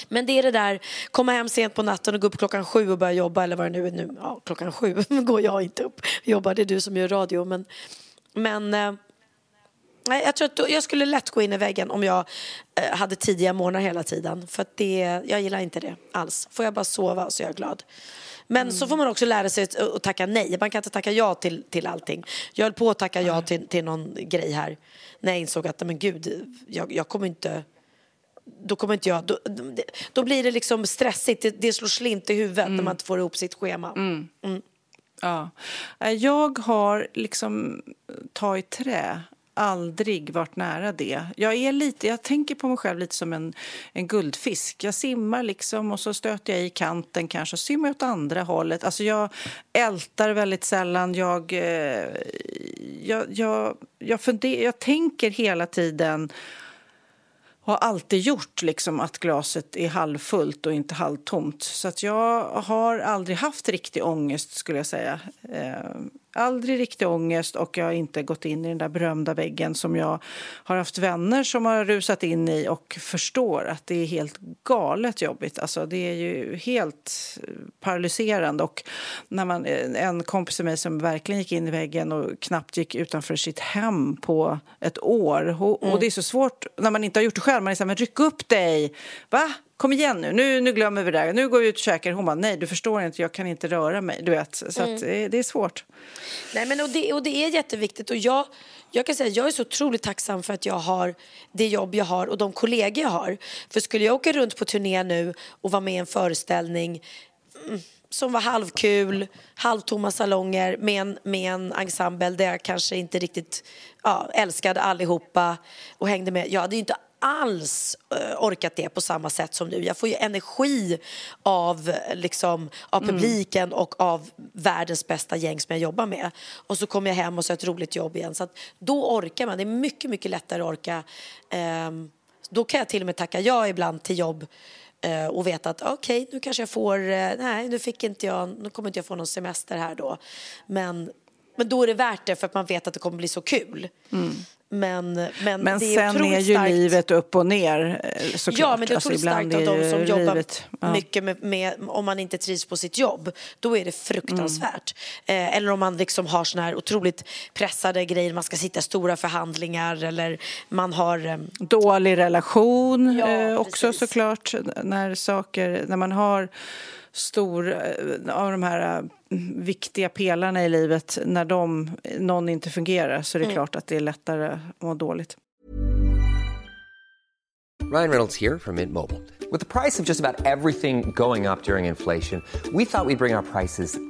Speaker 2: Men det är det där, komma hem sent på natten och gå upp klockan sju och börja jobba eller vad det nu är nu. Ja, klockan sju går jag inte upp. Jobbar, det är du som gör radio. Men, men eh, nej, jag tror att jag skulle lätt gå in i väggen om jag eh, hade tidiga morgnar hela tiden. För det, jag gillar inte det alls. Får jag bara sova så är jag glad. Men så får man också lära sig att, att tacka nej. Man kan inte tacka ja till, till allting. Jag höll på att tacka ja till, till någon grej här. När jag insåg att men gud, jag, jag kommer inte då kommer inte jag... Då, då blir det liksom stressigt. Det, det slår slint i huvudet när man inte får ihop sitt schema.
Speaker 1: Ja. Eh, Jag har liksom tagit trä aldrig varit nära det. Jag, är lite, jag tänker på mig själv lite som en, en guldfisk. Jag simmar liksom och så stöter jag i kanten kanske och simmar åt andra hållet. Alltså jag ältar väldigt sällan. Jag, eh, jag, jag, jag, funder, jag tänker hela tiden har alltid gjort liksom att glaset är halvfullt och inte halvtomt. Så att jag har aldrig haft riktig ångest, skulle jag säga. Eh, aldrig riktig ångest och jag har inte gått in i den där berömda väggen som jag har haft vänner som har rusat in i och förstår att det är helt galet jobbigt. Alltså det är ju helt paralyserande. Och när man, en kompis till mig som verkligen gick in i väggen och knappt gick utanför sitt hem på ett år. Och, och det är så svårt när man inte har gjort det själv. Man är så här, men ryck upp dig! Va? Kom igen nu, nu, nu glömmer vi det här, nu går vi ut och käkar. Hon bara, nej du förstår inte, jag kan inte röra mig. Du vet, så mm. det, det är svårt.
Speaker 2: Nej, men och det, och det är jätteviktigt och jag, jag kan säga jag är så otroligt tacksam för att jag har det jobb jag har och de kollegor jag har. För skulle jag åka runt på turné nu och vara med i en föreställning mm, som var halvkul, halvtomma salonger med en, med en ensemble där jag kanske inte riktigt ja, älskade allihopa och hängde med. Jag hade ju inte alls uh, orkat det på samma sätt som du. Jag får ju energi av, liksom, av mm. publiken mm. och av världens bästa gäng som jag jobbar med. Och så kommer jag hem och så har ett roligt jobb igen. Så då orkar man. Det är mycket, mycket lättare att orka. Um, då kan jag till och med tacka ja ibland till jobb uh, och veta att okej, okay, nu kanske jag får, uh, nej, nu fick inte jag, nu kommer inte jag få någon semester här då. Men men då är det värt det för att man vet att det kommer bli så kul. Mm. Men, men,
Speaker 1: men
Speaker 2: det
Speaker 1: är sen är ju
Speaker 2: starkt.
Speaker 1: livet upp och ner eh, såklart.
Speaker 2: Ja, men det är
Speaker 1: alltså,
Speaker 2: otroligt starkt av de som jobbar ja. mycket med, med, om man inte trivs på sitt jobb. Då är det fruktansvärt. Mm. Eh, eller om man liksom har såna här otroligt pressade grejer, man ska sitta i stora förhandlingar eller man har... Eh...
Speaker 1: Dålig relation ja, eh, också såklart. När saker, när man har stor, eh, av de här eh, viktiga pelarna i livet, när de, någon inte fungerar så är det mm. klart att det är lättare att må dåligt.
Speaker 3: Ryan Reynolds här från Mint Mobile. Med priset på nästan allt som går upp under inflationen, trodde vi att vi skulle bring våra priser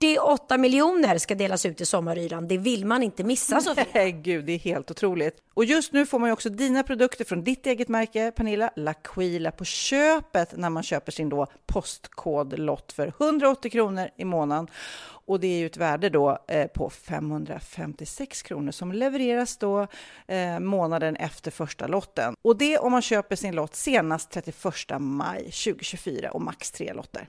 Speaker 4: 48 miljoner ska delas ut i sommaryran. Det vill man inte missa Sofia.
Speaker 1: Nej, gud, det är helt otroligt. Och just nu får man ju också dina produkter från ditt eget märke, Pernilla, L'Aquila, på köpet när man köper sin då postkodlott för 180 kronor i månaden. Och det är ju ett värde då eh, på 556 kronor som levereras då eh, månaden efter första lotten. Och det om man köper sin lott senast 31 maj 2024 och max tre lotter.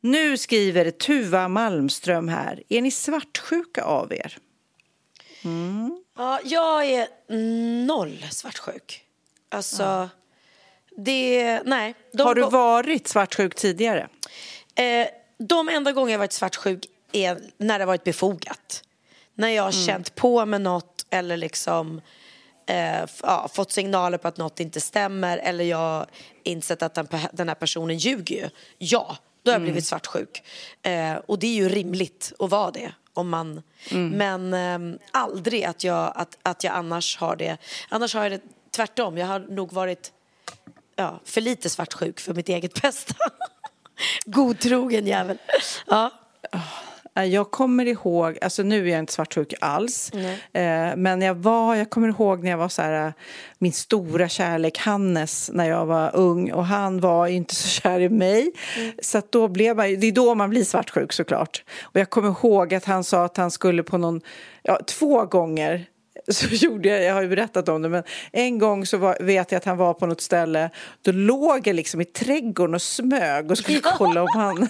Speaker 1: Nu skriver Tuva Malmström här. Är ni svartsjuka av er?
Speaker 2: Mm. Ja, jag är noll svartsjuk. Alltså, ja. det... Nej.
Speaker 1: De Har du varit svartsjuk tidigare?
Speaker 2: Eh, de enda gånger jag varit svartsjuk är när det varit befogat. När jag har mm. känt på med något eller liksom eh, ja, fått signaler på att något inte stämmer eller jag insett att den, den här personen ljuger ju. Ja, då har jag blivit mm. svartsjuk. Eh, och det är ju rimligt att vara det. Om man, mm. Men eh, aldrig att jag, att, att jag annars har det. Annars har jag det tvärtom. Jag har nog varit ja, för lite svartsjuk för mitt eget bästa. Godtrogen jävel. Ja.
Speaker 1: Eh, jag kommer ihåg, alltså nu är jag inte svartsjuk alls, eh, men jag var, jag kommer ihåg när jag var så här, eh, min stora kärlek Hannes när jag var ung och han var inte så kär i mig. Mm. Så då blev man, det är då man blir svartsjuk såklart. Och jag kommer ihåg att han sa att han skulle på någon, ja, två gånger så gjorde jag, jag har ju berättat om det, men en gång så var, vet jag att han var på något ställe, då låg jag liksom i trädgården och smög och skulle kolla om han,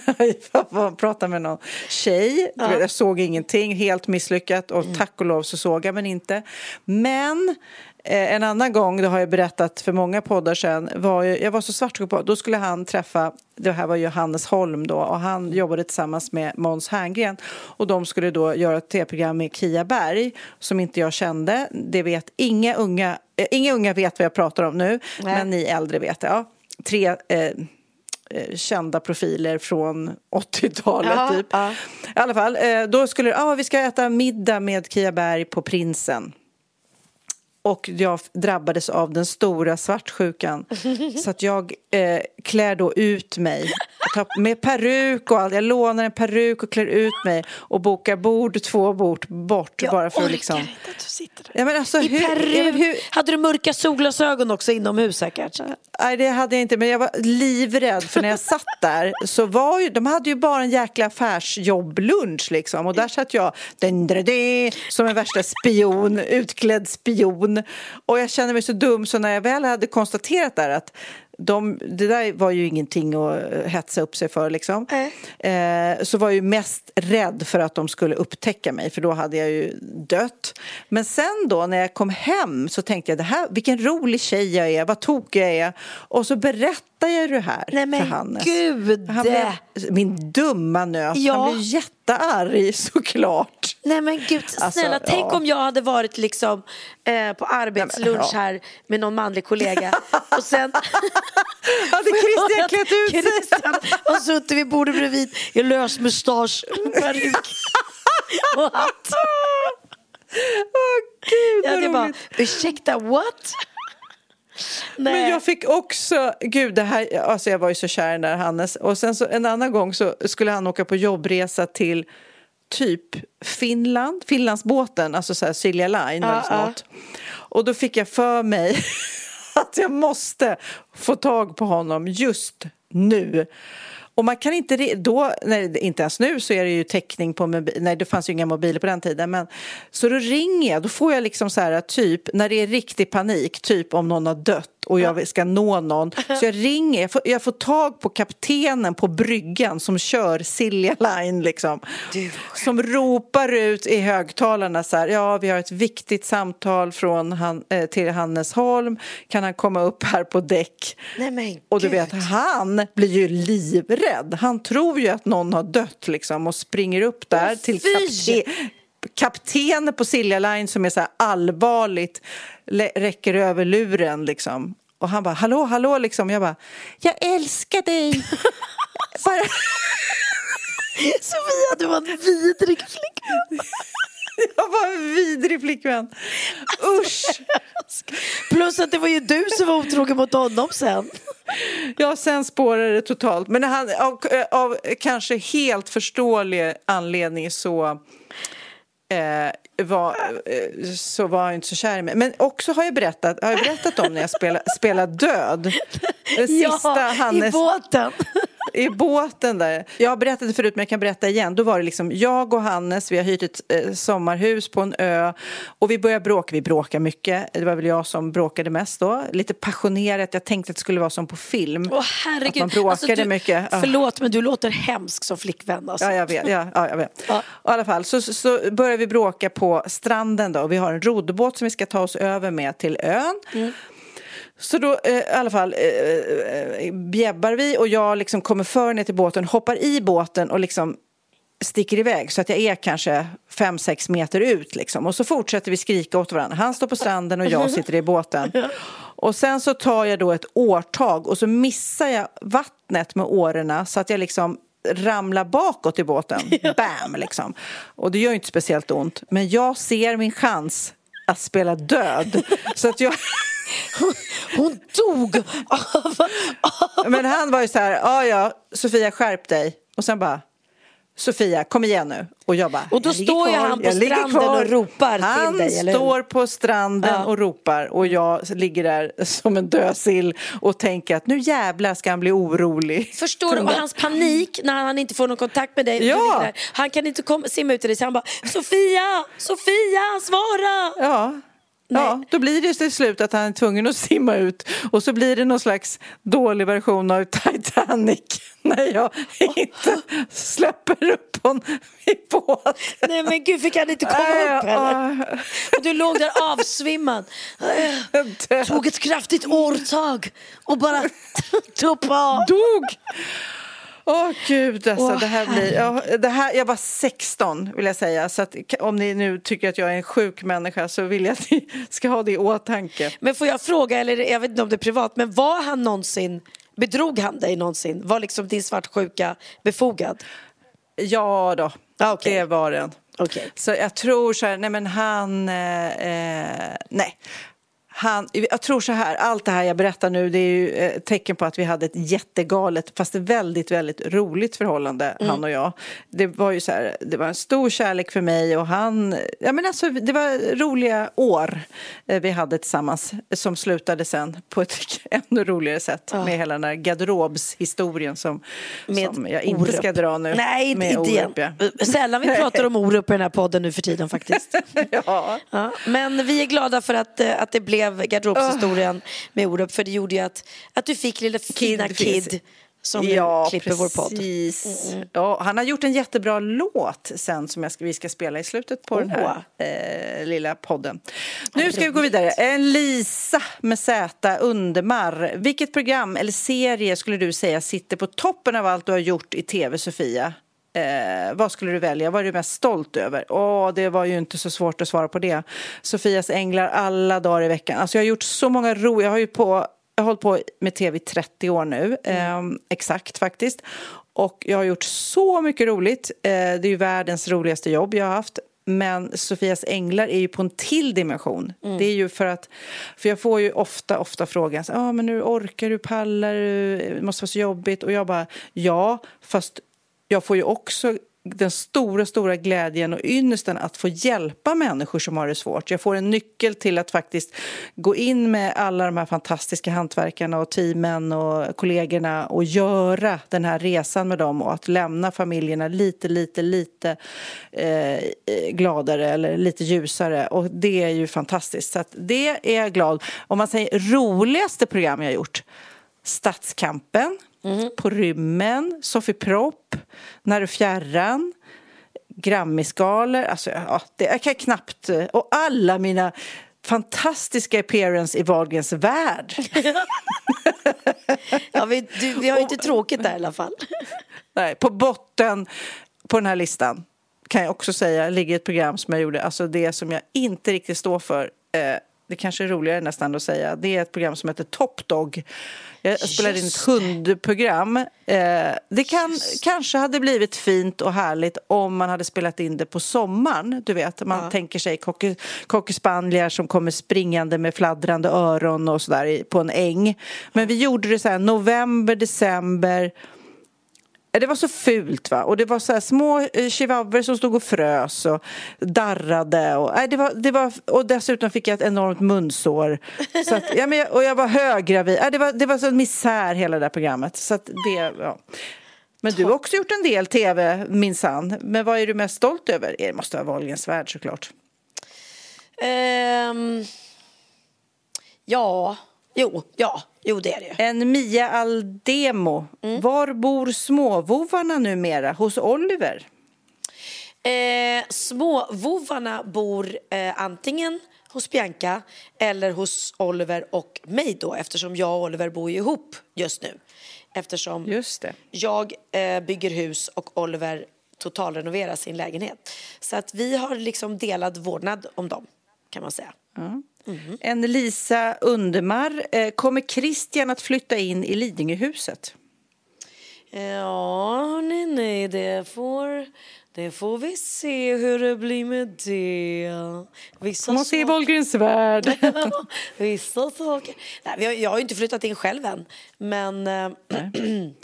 Speaker 1: pratade med någon tjej. Ja. Jag såg ingenting, helt misslyckat och mm. tack och lov så såg jag men inte. Men en annan gång, det har jag berättat för många poddar sen, var jag, jag var så svartsjuk på, då skulle han träffa, det här var Johannes Holm då, och han jobbade tillsammans med Måns Herngren och de skulle då göra ett tv-program med Kia Berg som inte jag kände. Det vet inga unga, äh, inga unga vet vad jag pratar om nu, Nej. men ni äldre vet det. Ja. Tre eh, eh kända profiler från 80-talet ja, typ. Ja. I alla fall, eh, då skulle ah, vi ska äta middag med Kia Berg på Prinsen och jag drabbades av den stora svartsjukan. Så att jag eh, klär då ut mig med peruk och allt. Jag lånar en peruk och klär ut mig och bokar bord två bord bort.
Speaker 2: Jag
Speaker 1: bara för
Speaker 2: orkar
Speaker 1: liksom...
Speaker 2: inte att du sitter där.
Speaker 1: Ja, men alltså,
Speaker 2: I
Speaker 1: hur,
Speaker 2: peruk.
Speaker 1: hur...
Speaker 2: Hade du mörka solglasögon också inomhus säkert?
Speaker 1: Nej, det hade jag inte. Men jag var livrädd för när jag satt där så var ju, de hade ju bara en jäkla affärsjobblunch liksom. Och där satt jag som en värsta spion, utklädd spion. Och jag kände mig så dum så när jag väl hade konstaterat där att de, det där var ju ingenting att hetsa upp sig för liksom. Mm. Eh, så var jag ju mest rädd för att de skulle upptäcka mig för då hade jag ju dött. Men sen då när jag kom hem så tänkte jag det här, vilken rolig tjej jag är, vad tokig jag är. Och så berättade jag det här
Speaker 2: Nej, men
Speaker 1: för Hannes.
Speaker 2: Gud!
Speaker 1: Han blev, min dumma nöt, ja. han blev jättearg såklart.
Speaker 2: Nej men gud, alltså, snälla alltså, tänk ja. om jag hade varit liksom eh, på arbetslunch ja. här med någon manlig kollega och sen
Speaker 1: hade Christian klätt ut sig?
Speaker 2: Christian har suttit vid bordet bredvid i lös mustasch, peruk och hatt.
Speaker 1: Åh gud
Speaker 2: vad ja, bara, Ursäkta, what?
Speaker 1: Nej. Men jag fick också, gud det här, alltså jag var ju så kär i den där Hannes och sen så en annan gång så skulle han åka på jobbresa till typ Finland, Finlandsbåten, alltså så här Silja Line eller uh, något. Och då fick jag för mig att jag måste få tag på honom just nu. Och man kan inte, då, nej, inte ens nu så är det ju täckning på mobil, nej det fanns ju inga mobiler på den tiden, men så då ringer jag, då får jag liksom så här typ, när det är riktig panik, typ om någon har dött och jag ska nå någon. Så jag ringer, jag får, jag får tag på kaptenen på bryggan som kör Silja Line liksom. Som ropar ut i högtalarna så här, ja vi har ett viktigt samtal från han, eh, till Hannes Holm, kan han komma upp här på däck?
Speaker 2: Nej, men
Speaker 1: och du vet, han blir ju livrädd. Han tror ju att någon har dött liksom och springer upp där
Speaker 2: Åh,
Speaker 1: till
Speaker 2: fy!
Speaker 1: kapten kaptenen på Silja Line som är så här allvarligt räcker över luren liksom. Och han bara, hallå, hallå, liksom. Jag bara, jag älskar dig. bara,
Speaker 2: Sofia, du var en vidrig flickvän.
Speaker 1: jag var en vidrig flickvän. Usch.
Speaker 2: Plus att det var ju du som var otrogen mot honom sen.
Speaker 1: Ja, sen spårade det totalt. Men han, av, av kanske helt förståelig anledning så eh, var, eh, så var jag inte så kär i mig. Men också har jag berättat, har jag berättat om när jag spelade, spelade död. Den sista
Speaker 2: ja,
Speaker 1: Hannes...
Speaker 2: i båten.
Speaker 1: I båten där. Jag har berättat det förut men jag kan berätta igen. Då var det liksom jag och Hannes, vi har hyrt ett eh, sommarhus på en ö och vi började bråka. Vi bråkade mycket. Det var väl jag som bråkade mest då. Lite passionerat. Jag tänkte att det skulle vara som på film.
Speaker 2: Åh herregud.
Speaker 1: Att man bråkade
Speaker 2: du,
Speaker 1: mycket.
Speaker 2: Förlåt men du låter hemsk som flickvän alltså.
Speaker 1: Ja, jag vet. Ja, ja, jag vet.
Speaker 2: Ja.
Speaker 1: I alla fall så, så, så börjar vi bråka på stranden då. Vi har en roddbåt som vi ska ta oss över med till ön. Så då eh, i alla fall eh, eh, bjäbbar vi och jag liksom kommer för ner till båten, hoppar i båten och liksom sticker iväg så att jag är kanske fem sex meter ut liksom. Och så fortsätter vi skrika åt varandra. Han står på stranden och jag sitter i båten. Och sen så tar jag då ett årtag och så missar jag vattnet med årorna så att jag liksom ramlar bakåt i båten. Bam! Liksom. Och det gör ju inte speciellt ont. Men jag ser min chans att spela död. Så att jag...
Speaker 2: Hon dog av...
Speaker 1: Men han var ju så här, ja ja, Sofia skärp dig. Och sen bara, Sofia kom igen nu. Och jag bara,
Speaker 2: Och då
Speaker 1: "Jag
Speaker 2: står ju han på stranden
Speaker 1: kvar."
Speaker 2: och ropar till
Speaker 1: han
Speaker 2: dig, eller hur?
Speaker 1: står på stranden
Speaker 2: Ja.
Speaker 1: och ropar och jag ligger där som en dödsill och tänker att nu jävlar ska han bli orolig.
Speaker 2: Förstår du? Och hans panik när han inte får någon kontakt med dig.
Speaker 1: Ja.
Speaker 2: där. Han kan inte komma, simma ut till dig så han bara Sofia, Sofia, svara!
Speaker 1: Ja. Ja, då blir det till slut att han är tvungen att simma ut och så blir det någon slags dålig version av Titanic när jag inte släpper upp honom i båten.
Speaker 2: Nej men gud, fick han inte komma
Speaker 1: Nej,
Speaker 2: upp eller? Och du låg där avsvimmad. Tog ett kraftigt årtag och bara tuppade av.
Speaker 1: dog. Åh gud alltså,
Speaker 2: Åh,
Speaker 1: det här blir... Ja, det här, jag var 16 vill jag säga, så att, om ni nu tycker att jag är en sjuk människa så vill jag att ni ska ha det i åtanke.
Speaker 2: Men får jag fråga, eller jag vet inte om det är privat, men var han någonsin, bedrog han dig någonsin? Var liksom din svartsjuka befogad?
Speaker 1: Ja då,
Speaker 2: Ah, okej.
Speaker 1: det var den.
Speaker 2: Okej.
Speaker 1: Så jag tror så här, nej men han, eh, eh, nej. Han, jag tror så här, allt det här jag berättar nu det är ju eh, tecken på att vi hade ett jättegalet fast väldigt, väldigt roligt förhållande han och jag. Det var ju så här, det var en stor kärlek för mig och han, ja men alltså det var roliga år eh, vi hade tillsammans som slutade sen på ett ännu roligare sätt med hela den här garderobshistorien som,
Speaker 2: Med
Speaker 1: som jag inte
Speaker 2: Orup.
Speaker 1: ska dra nu.
Speaker 2: Nej,
Speaker 1: Med
Speaker 2: inte
Speaker 1: Orup, ja.
Speaker 2: igen. Sällan vi pratar om Orup i den här podden nu för tiden faktiskt.
Speaker 1: ja.
Speaker 2: Ja, men vi är glada för att, eh, att det blev garderobshistorien med Orup för det gjorde ju att, att du fick lilla fina
Speaker 1: Kid
Speaker 2: Kid, som nu klipper vår podd.
Speaker 1: precis. Ja, han har gjort en jättebra låt sen som ska, vi ska spela i slutet på den här eh, lilla podden. Nu ska vi gå vidare. En Lisa med Z, Undermar. Vilket program eller serie skulle du säga sitter på toppen av allt du har gjort i tv, Sofia? Eh, vad skulle du välja? Vad är du mest stolt över? Åh, det var ju inte så svårt att svara på det. Sofias änglar alla dagar i veckan. Alltså jag har gjort så många ro... Jag har ju på... Jag har hållit på med tv i 30 år nu, eh, exakt faktiskt. Och jag har gjort så mycket roligt. Eh, det är ju världens roligaste jobb jag har haft. Men Sofias änglar är ju på en till dimension. Det är ju för att, för jag får ju ofta, ofta frågan, ah, men nu orkar du, pallar du, det måste vara så jobbigt. Och jag bara, ja, fast jag får ju också den stora, stora glädjen och ynnesten att få hjälpa människor som har det svårt. Jag får en nyckel till att faktiskt gå in med alla de här fantastiska hantverkarna och teamen och kollegorna och göra den här resan med dem och att lämna familjerna lite, lite, lite eh, gladare eller lite ljusare. Och det är ju fantastiskt. Så att det är jag glad. Om man säger roligaste program jag gjort Stadskampen, mm. På rymmen, Sofie Propp, När du fjärran, Grammisgalor. Alltså, ja, det, jag kan knappt... Och alla mina fantastiska appearance i Wahlgrens värld.
Speaker 2: ja, vi, du, vi har ju inte tråkigt där i alla fall.
Speaker 1: Nej, på botten på den här listan kan jag också säga ligger ett program som jag gjorde, alltså det som jag inte riktigt står för. Eh, det kanske är roligare nästan att säga. Det är ett program som heter Top Dog jag spelade in ett hundprogram. Eh, det kan, kanske hade blivit fint och härligt om man hade spelat in det på sommaren. Du vet, man ja. tänker sig cocker som kommer springande med fladdrande öron och sådär på en äng. Men vi gjorde det så här november, december Eh, det var så fult va och det var så här små eh, chihuahuor som stod och frös och darrade och, nej, det var, det var, och dessutom fick jag ett enormt munsår. Så att, ja, men, och jag var höggravid. Nej, det var, det var så misär hela det där programmet. Så att det, ja. Men du har också gjort en del tv minsann. Men vad är du mest stolt över? Det måste vara Wahlgrens värld såklart.
Speaker 2: Um, ja, jo, ja. Jo, det är det
Speaker 1: En Mia Aldemo. Mm. Var bor småvovarna numera? Hos Oliver?
Speaker 2: Eh, småvovarna bor eh, antingen hos Bianca eller hos Oliver och mig då eftersom jag och Oliver bor ihop just nu. Eftersom
Speaker 1: just det.
Speaker 2: jag eh, bygger hus och Oliver totalrenoverar sin lägenhet. Så att vi har liksom delad vårdnad om dem kan man säga.
Speaker 1: Mm. Mm. En Lisa Undermar. Eh, kommer Christian att flytta in i Lidingöhuset?
Speaker 2: Ja, nej, nej, det får, det får vi se hur det blir med det.
Speaker 1: Vissa Man ser Wahlgrens värld.
Speaker 2: Vissa saker. Nej, jag har ju inte flyttat in själv än, men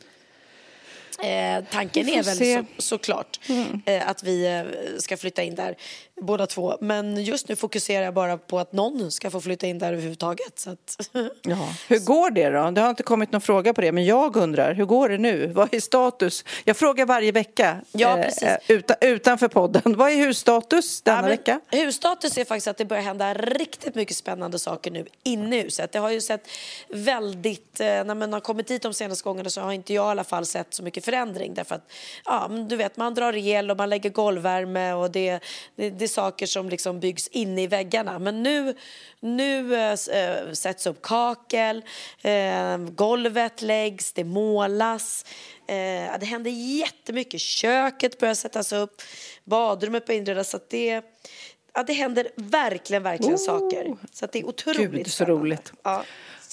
Speaker 2: Eh, tanken är väl så, såklart mm. eh, att vi eh, ska flytta in där båda två. Men just nu fokuserar jag bara på att någon ska få flytta in där överhuvudtaget. Så att...
Speaker 1: ja. Hur går det då? Det har inte kommit någon fråga på det, men jag undrar, hur går det nu? Vad är status? Jag frågar varje vecka
Speaker 2: ja, eh,
Speaker 1: utan, utanför podden. Vad är husstatus denna ja, vecka?
Speaker 2: Husstatus är faktiskt att det börjar hända riktigt mycket spännande saker nu inne i huset. Det har ju sett väldigt, eh, när man har kommit dit de senaste gångerna så har inte jag i alla fall sett så mycket förändring därför att, ja, du vet, man drar el och man lägger golvvärme och det, det, det är saker som liksom byggs inne i väggarna. Men nu, nu äh, sätts upp kakel, äh, golvet läggs, det målas. Äh, det händer jättemycket. Köket börjar sättas upp, badrummet börjar inredas. Så det, ja, det händer verkligen, verkligen oh. saker. Så det är otroligt
Speaker 1: Gud, så roligt. Ja.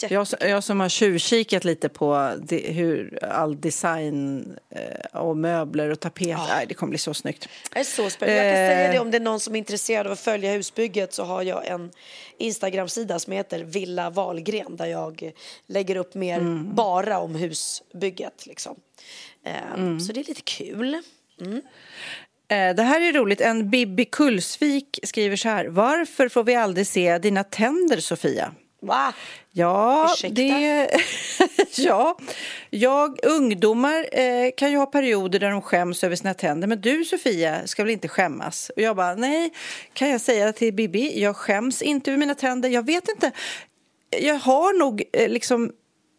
Speaker 1: Jag, jag som har tjuvkikat lite på det, hur all design eh, och möbler och tapet, ja. nej, det kommer bli så snyggt.
Speaker 2: Det är så spännande. Jag kan eh. säga det om det är någon som är intresserad av att följa husbygget så har jag en Instagram-sida som heter Villa Valgren där jag lägger upp mer mm. bara om husbygget. Liksom. Eh, mm. Så det är lite kul. Mm.
Speaker 1: Eh, det här är roligt. En Bibi Kullsvik skriver så här. Varför får vi aldrig se dina tänder, Sofia?
Speaker 2: Va?
Speaker 1: Ja, Ursäkta? det... ja, jag, ungdomar eh, kan ju ha perioder där de skäms över sina tänder. Men du, Sofia, ska väl inte skämmas? Och jag bara, nej, kan jag säga till Bibi, jag skäms inte över mina tänder. Jag vet inte. Jag har nog eh, liksom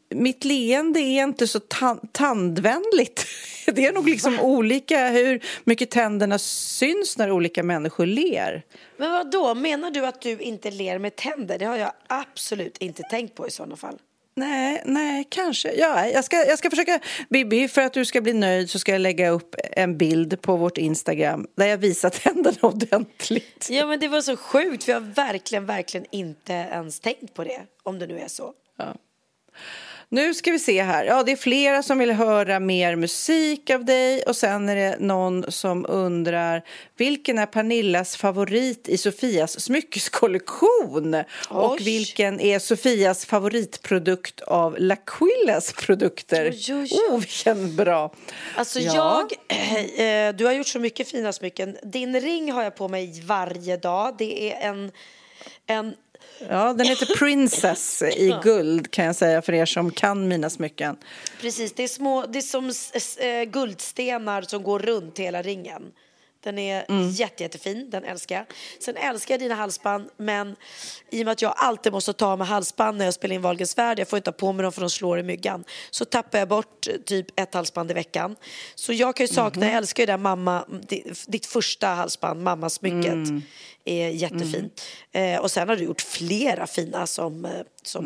Speaker 1: mitt leende är inte så ta tandvänligt. Det är nog liksom olika hur mycket tänderna syns när olika människor ler.
Speaker 2: Men vad då? menar du att du inte ler med tänder? Det har jag absolut inte tänkt på i sådana fall.
Speaker 1: Nej, nej, kanske. Ja, jag, ska, jag ska försöka... Bibi, för att du ska bli nöjd så ska jag lägga upp en bild på vårt Instagram där jag visar tänderna ordentligt.
Speaker 2: Ja, men det var så sjukt för jag har verkligen, verkligen inte ens tänkt på det, om det nu är så.
Speaker 1: Ja. Nu ska vi se här. Ja, det är flera som vill höra mer musik av dig och sen är det någon som undrar vilken är Pernillas favorit i Sofias smyckeskollektion? Och vilken är Sofias favoritprodukt av L'Aquilas produkter?
Speaker 2: Oj, oj, oj.
Speaker 1: Oh, vilken bra!
Speaker 2: Alltså
Speaker 1: Ja.
Speaker 2: jag, eh, du har gjort så mycket fina smycken. Din ring har jag på mig varje dag. Det är en, en
Speaker 1: Ja, den heter Princess i guld kan jag säga för er som kan mina smycken.
Speaker 2: Precis, det är, små, det är som eh, guldstenar som går runt hela ringen. Den är
Speaker 1: Mm.
Speaker 2: jätte, jättefin, den älskar jag. Sen älskar jag dina halsband, men i och med att jag alltid måste ta med halsband när jag spelar in Wahlgrens värld, jag får inte ha på mig dem för de slår i myggan, så tappar jag bort eh, typ ett halsband i veckan. Så jag kan ju sakna,
Speaker 1: Mhm.
Speaker 2: jag älskar ju det där mamma, ditt, första halsband, mammasmycket,
Speaker 1: Mm.
Speaker 2: är jättefint. Eh, och sen har du gjort flera fina som, eh, som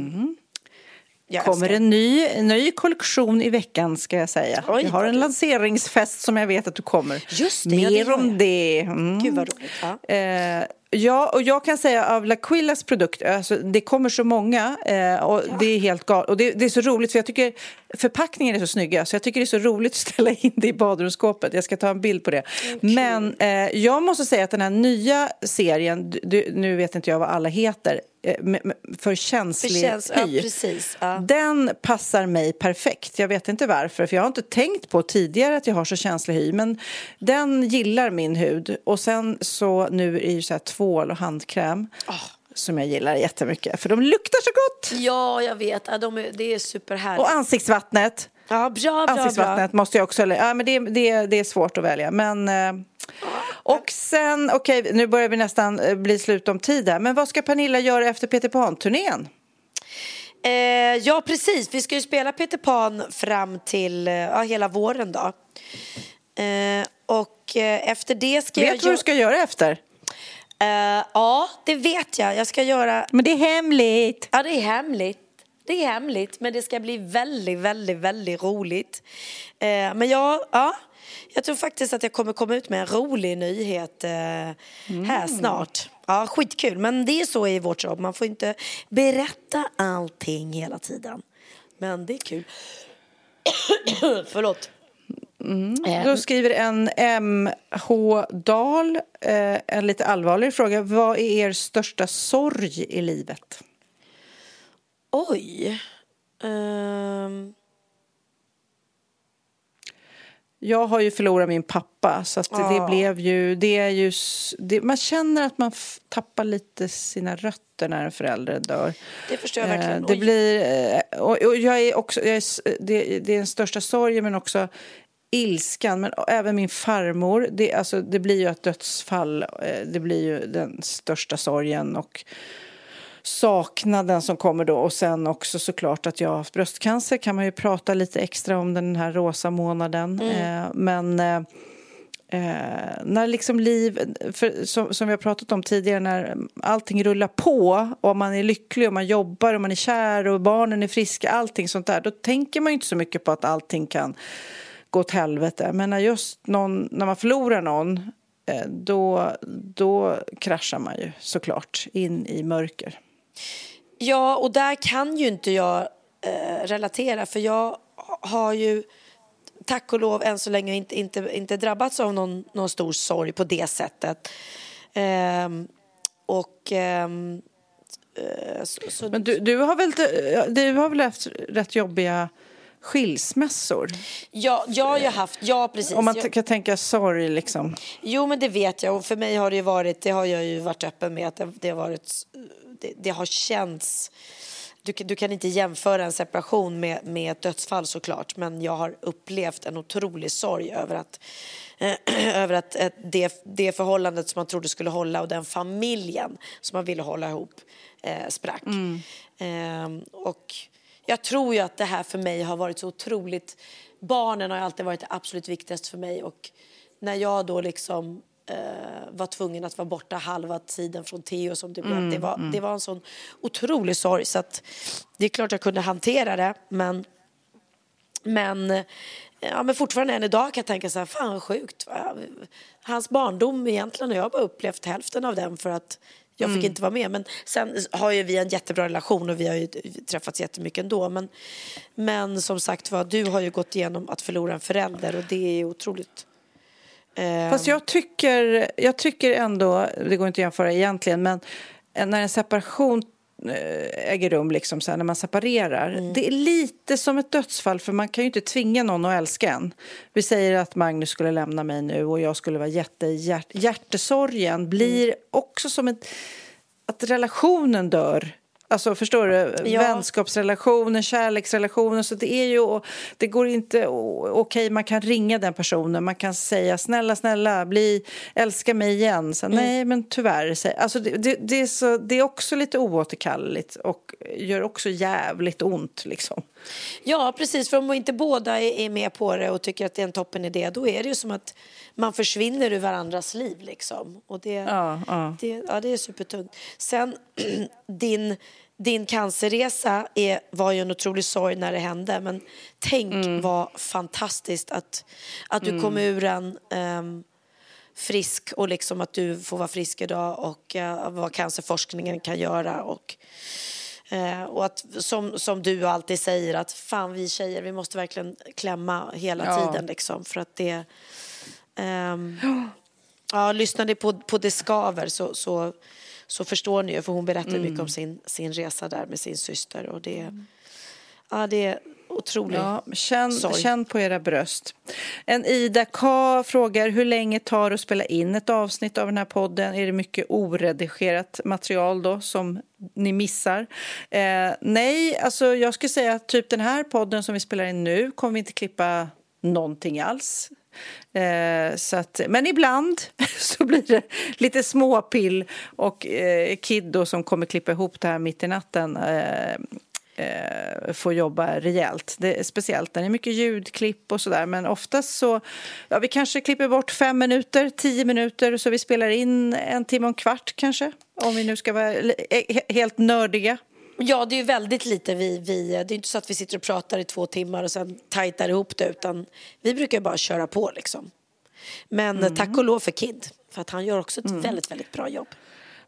Speaker 2: jag
Speaker 1: kommer
Speaker 2: älskar.
Speaker 1: en ny, en ny kollektion i veckan ska jag säga.
Speaker 2: Oj,
Speaker 1: jag har en lanseringsfest som jag vet att du kommer.
Speaker 2: Just det, ja, det
Speaker 1: Mer
Speaker 2: har
Speaker 1: om det. Mm.
Speaker 2: Gud vad roligt. Ja.
Speaker 1: Eh, ja, och jag kan säga av L'Aquilas produkt, alltså, det kommer så många eh, och det är helt galet. Och det, det är så roligt för jag tycker förpackningen är så snygga så jag tycker det är så roligt att ställa in det i badrumsskåpet. Jag ska ta en bild på det. Men eh, jag måste säga att den här nya serien, du- nu vet inte jag vad alla heter, eh, för känslig
Speaker 2: För käns- ja,
Speaker 1: hy.
Speaker 2: precis, ja.
Speaker 1: Den passar mig perfekt. Jag vet inte varför, för jag har inte tänkt på tidigare att jag har så känslig hy. Men den gillar min hud. Och sen så nu är ju så här tvål och handkräm som jag gillar jättemycket. För de luktar så gott!
Speaker 2: Ja, jag vet. Ja, de är, det är superhärligt.
Speaker 1: Och ansiktsvattnet.
Speaker 2: ja, bra, bra, bra.
Speaker 1: Ansiktsvattnet måste jag också... Ja, men det, det, det är svårt att välja. Men, eh, och sen, okej, nu börjar vi nästan eh, bli slut om tid här. Men vad ska Pernilla göra efter Peter Pan-turnén?
Speaker 2: Eh, ja, precis. Vi ska ju spela Peter Pan fram till eh, ja, hela våren då. Eh, och eh, efter det ska jag...
Speaker 1: Vet du vad du ska göra efter?
Speaker 2: Eh, ja, det vet jag. Jag ska göra...
Speaker 1: Men det är hemligt.
Speaker 2: Ja, det är hemligt. Det är hemligt, men det ska bli väldigt, väldigt, väldigt roligt. Eh, men jag, ja, jag tror faktiskt att jag kommer komma ut med en rolig nyhet eh, här snart. Ja, skitkul. Men det är så i vårt jobb. Man får inte berätta allting hela tiden. Men det är kul. Förlåt. Eh,
Speaker 1: Då skriver en MH Dahl eh, en lite allvarlig fråga. Vad är er största sorg i livet?
Speaker 2: oj. Ehm,
Speaker 1: Jag har ju förlorat min pappa så att det blev ju, det är ju, det, man känner att man tappar lite sina rötter när en förälder dör.
Speaker 2: det förstår jag verkligen.
Speaker 1: Eh, Det
Speaker 2: Oj.
Speaker 1: blir, eh, och, och jag är också, jag är, det, det är den största sorgen men också ilskan, men även min farmor. Det, alltså, det blir ju ett dödsfall, eh, det blir ju den största sorgen och saknaden som kommer då och sen också såklart att jag har haft bröstcancer kan man ju prata lite extra om den här rosa månaden. Eh, men Eh, när liksom liv, för, som, som vi har pratat om tidigare, när allting rullar på och man är lycklig och man jobbar och man är kär och barnen är friska, allting sånt där, då tänker man ju inte så mycket på att allting kan gå åt helvete. Men när just någon, när man förlorar någon, eh, då, då kraschar man ju såklart in i mörker.
Speaker 2: Ja, och där kan ju inte jag eh, relatera för jag har ju tack och lov än så länge inte, inte, inte drabbats av någon, någon stor sorg på det sättet. Ehm, och... ehm, eh, så, så,
Speaker 1: Men du, du, har väl, du har väl haft rätt jobbiga skilsmässor?
Speaker 2: ja, jag har ju haft, ja precis.
Speaker 1: Om man
Speaker 2: jag,
Speaker 1: kan tänka sorg liksom.
Speaker 2: Jo, men det vet jag. Och för mig har det varit, det har jag ju varit öppen med, att det, det har varit, det, det har känts... Du, kan- du kan inte jämföra en separation med, med ett dödsfall såklart, men jag har upplevt en otrolig sorg över att, över att, att det, det förhållandet som man trodde skulle hålla och den familjen som man ville hålla ihop eh, sprack. Ehm, och jag tror ju att det här för mig har varit så otroligt... Barnen har alltid varit det absolut viktigaste för mig och när jag då liksom eh, var tvungen att vara borta halva tiden från Theo som det blev, det, var, det var en sån otrolig sorg så att det är klart jag kunde hantera det men men, eh, ja, men fortfarande än idag kan jag tänka så här, fan sjukt. Hans barndom egentligen har jag bara upplevt hälften av den för att Jag
Speaker 1: Mm.
Speaker 2: fick inte vara med. Men sen har ju vi en jättebra relation och vi har ju träffats jättemycket ändå. Men, men som sagt var, du har ju gått igenom att förlora en förälder och det är otroligt. Eh,
Speaker 1: Fast jag tycker, jag tycker ändå, det går inte att jämföra egentligen, men när en separation äger rum, liksom så när man separerar.
Speaker 2: Mm.
Speaker 1: Det är lite som ett dödsfall, för man kan ju inte tvinga någon att älska en. Vi säger att Magnus skulle lämna mig nu och jag skulle vara jätte, hjärt, hjärtesorgen blir också som ett, att relationen dör. Alltså förstår du?
Speaker 2: Ja.
Speaker 1: Vänskapsrelationen, kärleksrelationen. Så det är ju, det går inte, okej man kan ringa den personen, man kan säga snälla, snälla, bli, älska mig igen. Så, Nej, men tyvärr. säg- Alltså det, det, det, är så, det är också lite oåterkalleligt och gör också jävligt ont liksom.
Speaker 2: Ja, precis. För om inte båda är med på det och tycker att det är en toppen idé då är det ju som att man försvinner ur varandras liv. Liksom. Och det,
Speaker 1: Ja, ja.
Speaker 2: Det, ja, det är supertungt. Sen, din, din cancerresa är, var ju en otrolig sorg när det hände. Men tänk
Speaker 1: Mm.
Speaker 2: vad fantastiskt att, att du kom ur en ehm, frisk och liksom att du får vara frisk idag och eh, vad cancerforskningen kan göra. Och, Eh, och att som, som du alltid säger att fan vi tjejer vi måste verkligen klämma hela
Speaker 1: Ja.
Speaker 2: tiden liksom för att det ehm, ja, lyssnar ni på, på Det skaver så, så, så förstår ni ju för hon berättar
Speaker 1: Mm.
Speaker 2: mycket om sin, sin resa där med sin syster och det, ja, det är otroligt
Speaker 1: Ja, känn,
Speaker 2: sorg.
Speaker 1: känn på era bröst. En Ida K frågar hur länge tar det att spela in ett avsnitt av den här podden? Är det mycket oredigerat material då som ni missar? Eh, nej, alltså jag skulle säga att typ den här podden som vi spelar in nu kommer vi inte klippa någonting alls. Eh, så att, men ibland så blir det lite småpill och eh, Kid då, som kommer klippa ihop det här mitt i natten eh, eh, får jobba rejält. Det speciellt när det är mycket ljudklipp och sådär. Men oftast så, ja vi kanske klipper bort fem minuter, tio minuter så vi spelar in en timme och en kvart kanske. Om vi nu ska vara helt nördiga.
Speaker 2: Ja, det är ju väldigt lite vi, vi... Det är inte så att vi sitter och pratar i två timmar och sen tajtar ihop det utan vi brukar bara köra på liksom. Men
Speaker 1: Mm.
Speaker 2: tack och lov för Kid, för att han gör också ett väldigt, väldigt bra jobb.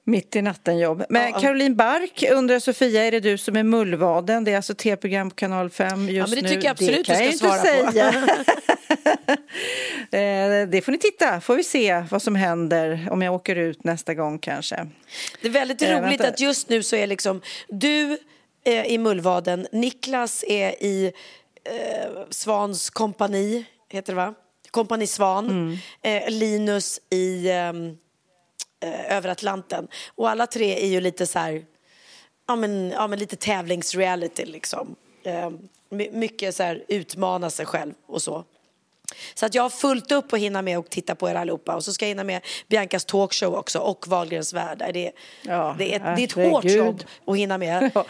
Speaker 1: Mitt i natten-jobb. Men
Speaker 2: Ja.
Speaker 1: Caroline Bark undrar Sofia, är det du som är mullvaden? Det är alltså tv-program på kanal 5 just
Speaker 2: Ja, men det
Speaker 1: nu.
Speaker 2: tycker jag absolut
Speaker 1: kan
Speaker 2: du
Speaker 1: jag
Speaker 2: ska
Speaker 1: inte
Speaker 2: svara på.
Speaker 1: säga. Eh, det får ni titta, får vi se vad som händer om jag åker ut nästa gång kanske.
Speaker 2: Det är väldigt
Speaker 1: Eh,
Speaker 2: roligt
Speaker 1: vänta.
Speaker 2: att just nu så är liksom du eh, i Mullvaden, Niklas är i eh, Svans kompani, heter det va? Kompani Svan.
Speaker 1: Mm.
Speaker 2: Eh, Linus i ehm, eh, Över Atlanten. Och alla tre är ju lite så här, ja men, ja, men lite tävlingsreality liksom. Eh, my- mycket så här utmana sig själv och så. Så att jag har fullt upp att hinna med och titta på er allihopa. Och så ska jag hinna med Biancas talkshow också och Wahlgrens värld. Det är,
Speaker 1: Ja,
Speaker 2: det är, ett, det är ett hårt jobb att hinna med.
Speaker 1: Ja,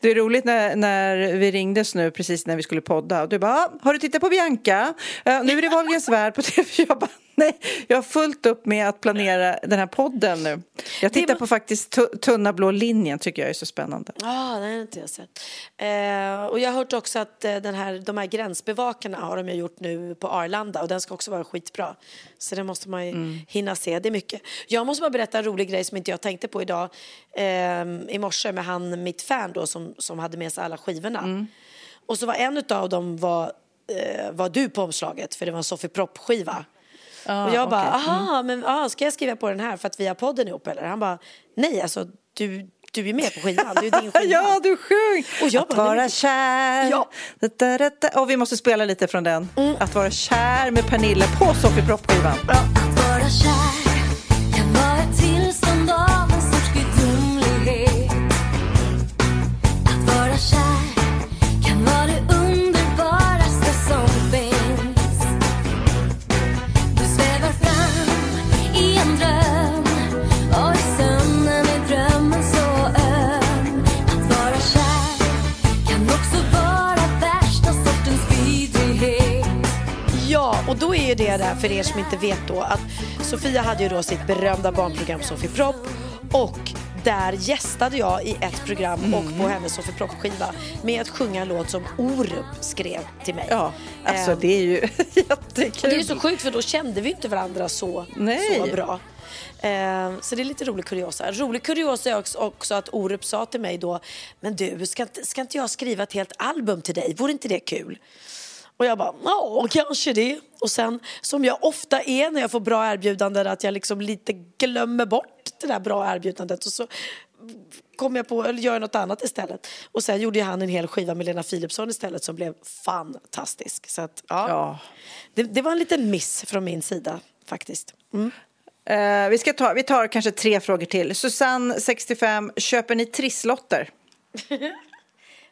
Speaker 1: det är roligt när, när vi ringdes nu precis när vi skulle podda. Och du bara, "Ah, har du tittat på Bianca? Ja, nu är det Wahlgrens värld på tv. Jag bara, nej, jag har fullt upp med att planera den här podden nu. Jag tittar på faktiskt tu- Tunna blå linjen, tycker jag är så spännande.
Speaker 2: Ja, det har inte jag sett. Eh, och jag har hört också att eh, den här, de här gränsbevakarna har de gjort nu på Arlanda och den ska också vara skitbra. Så det måste man ju
Speaker 1: Mm.
Speaker 2: hinna se. Det är mycket. Jag måste bara berätta en rolig grej som inte jag tänkte på idag. Eh, I morse med han, mitt fan då, som, som hade med sig alla skivorna.
Speaker 1: Mm.
Speaker 2: Och så var en av dem var, eh, var du på omslaget för det var en Sofie Propp-skiva. Och jag bara,
Speaker 1: okej.
Speaker 2: aha, men ah, ska jag skriva på den här för att vi har podden ihop eller? Han bara, nej alltså du, du är med på skivan, det är din skiva.
Speaker 1: Ja, du sjöng!
Speaker 2: Och jag
Speaker 1: att
Speaker 2: bara,
Speaker 1: vara
Speaker 2: men-
Speaker 1: kär.
Speaker 2: Ja.
Speaker 1: Da, da, da, da. Och vi måste spela lite från den. Att vara kär med Pernilla på Sofie Propp-skivan.
Speaker 5: vara och
Speaker 2: då är ju det där för er som inte vet då att Sofia hade ju då sitt berömda barnprogram Sofie Propp och där gästade jag i ett program och på hennes Sofie Propp-skiva med att sjunga en låt som Orup skrev till mig.
Speaker 1: Ja, alltså
Speaker 2: Ehm,
Speaker 1: det är ju
Speaker 2: och
Speaker 1: jättekul.
Speaker 2: det är så sjukt för då kände vi inte varandra så,
Speaker 1: Nej.
Speaker 2: så bra. Eh, så det är lite rolig kuriosa. Rolig kuriosa är också, att Orup sa till mig då, men du, ska inte, ska inte jag skriva ett helt album till dig? Vore inte det kul? Och jag bara, ja, kanske det. Och sen, som jag ofta är när jag får bra erbjudanden, att jag liksom lite glömmer bort det där bra erbjudandet. Och så kom jag på, eller gör något annat istället. Och sen gjorde han en hel skiva med Lena Philipsson istället som blev fantastisk. Så att, ja.
Speaker 1: Ja.
Speaker 2: Det, det var en liten miss från min sida faktiskt. Mm.
Speaker 1: Eh, vi, ska ta, vi tar kanske tre frågor till. Susanne, 65, köper ni trisslotter?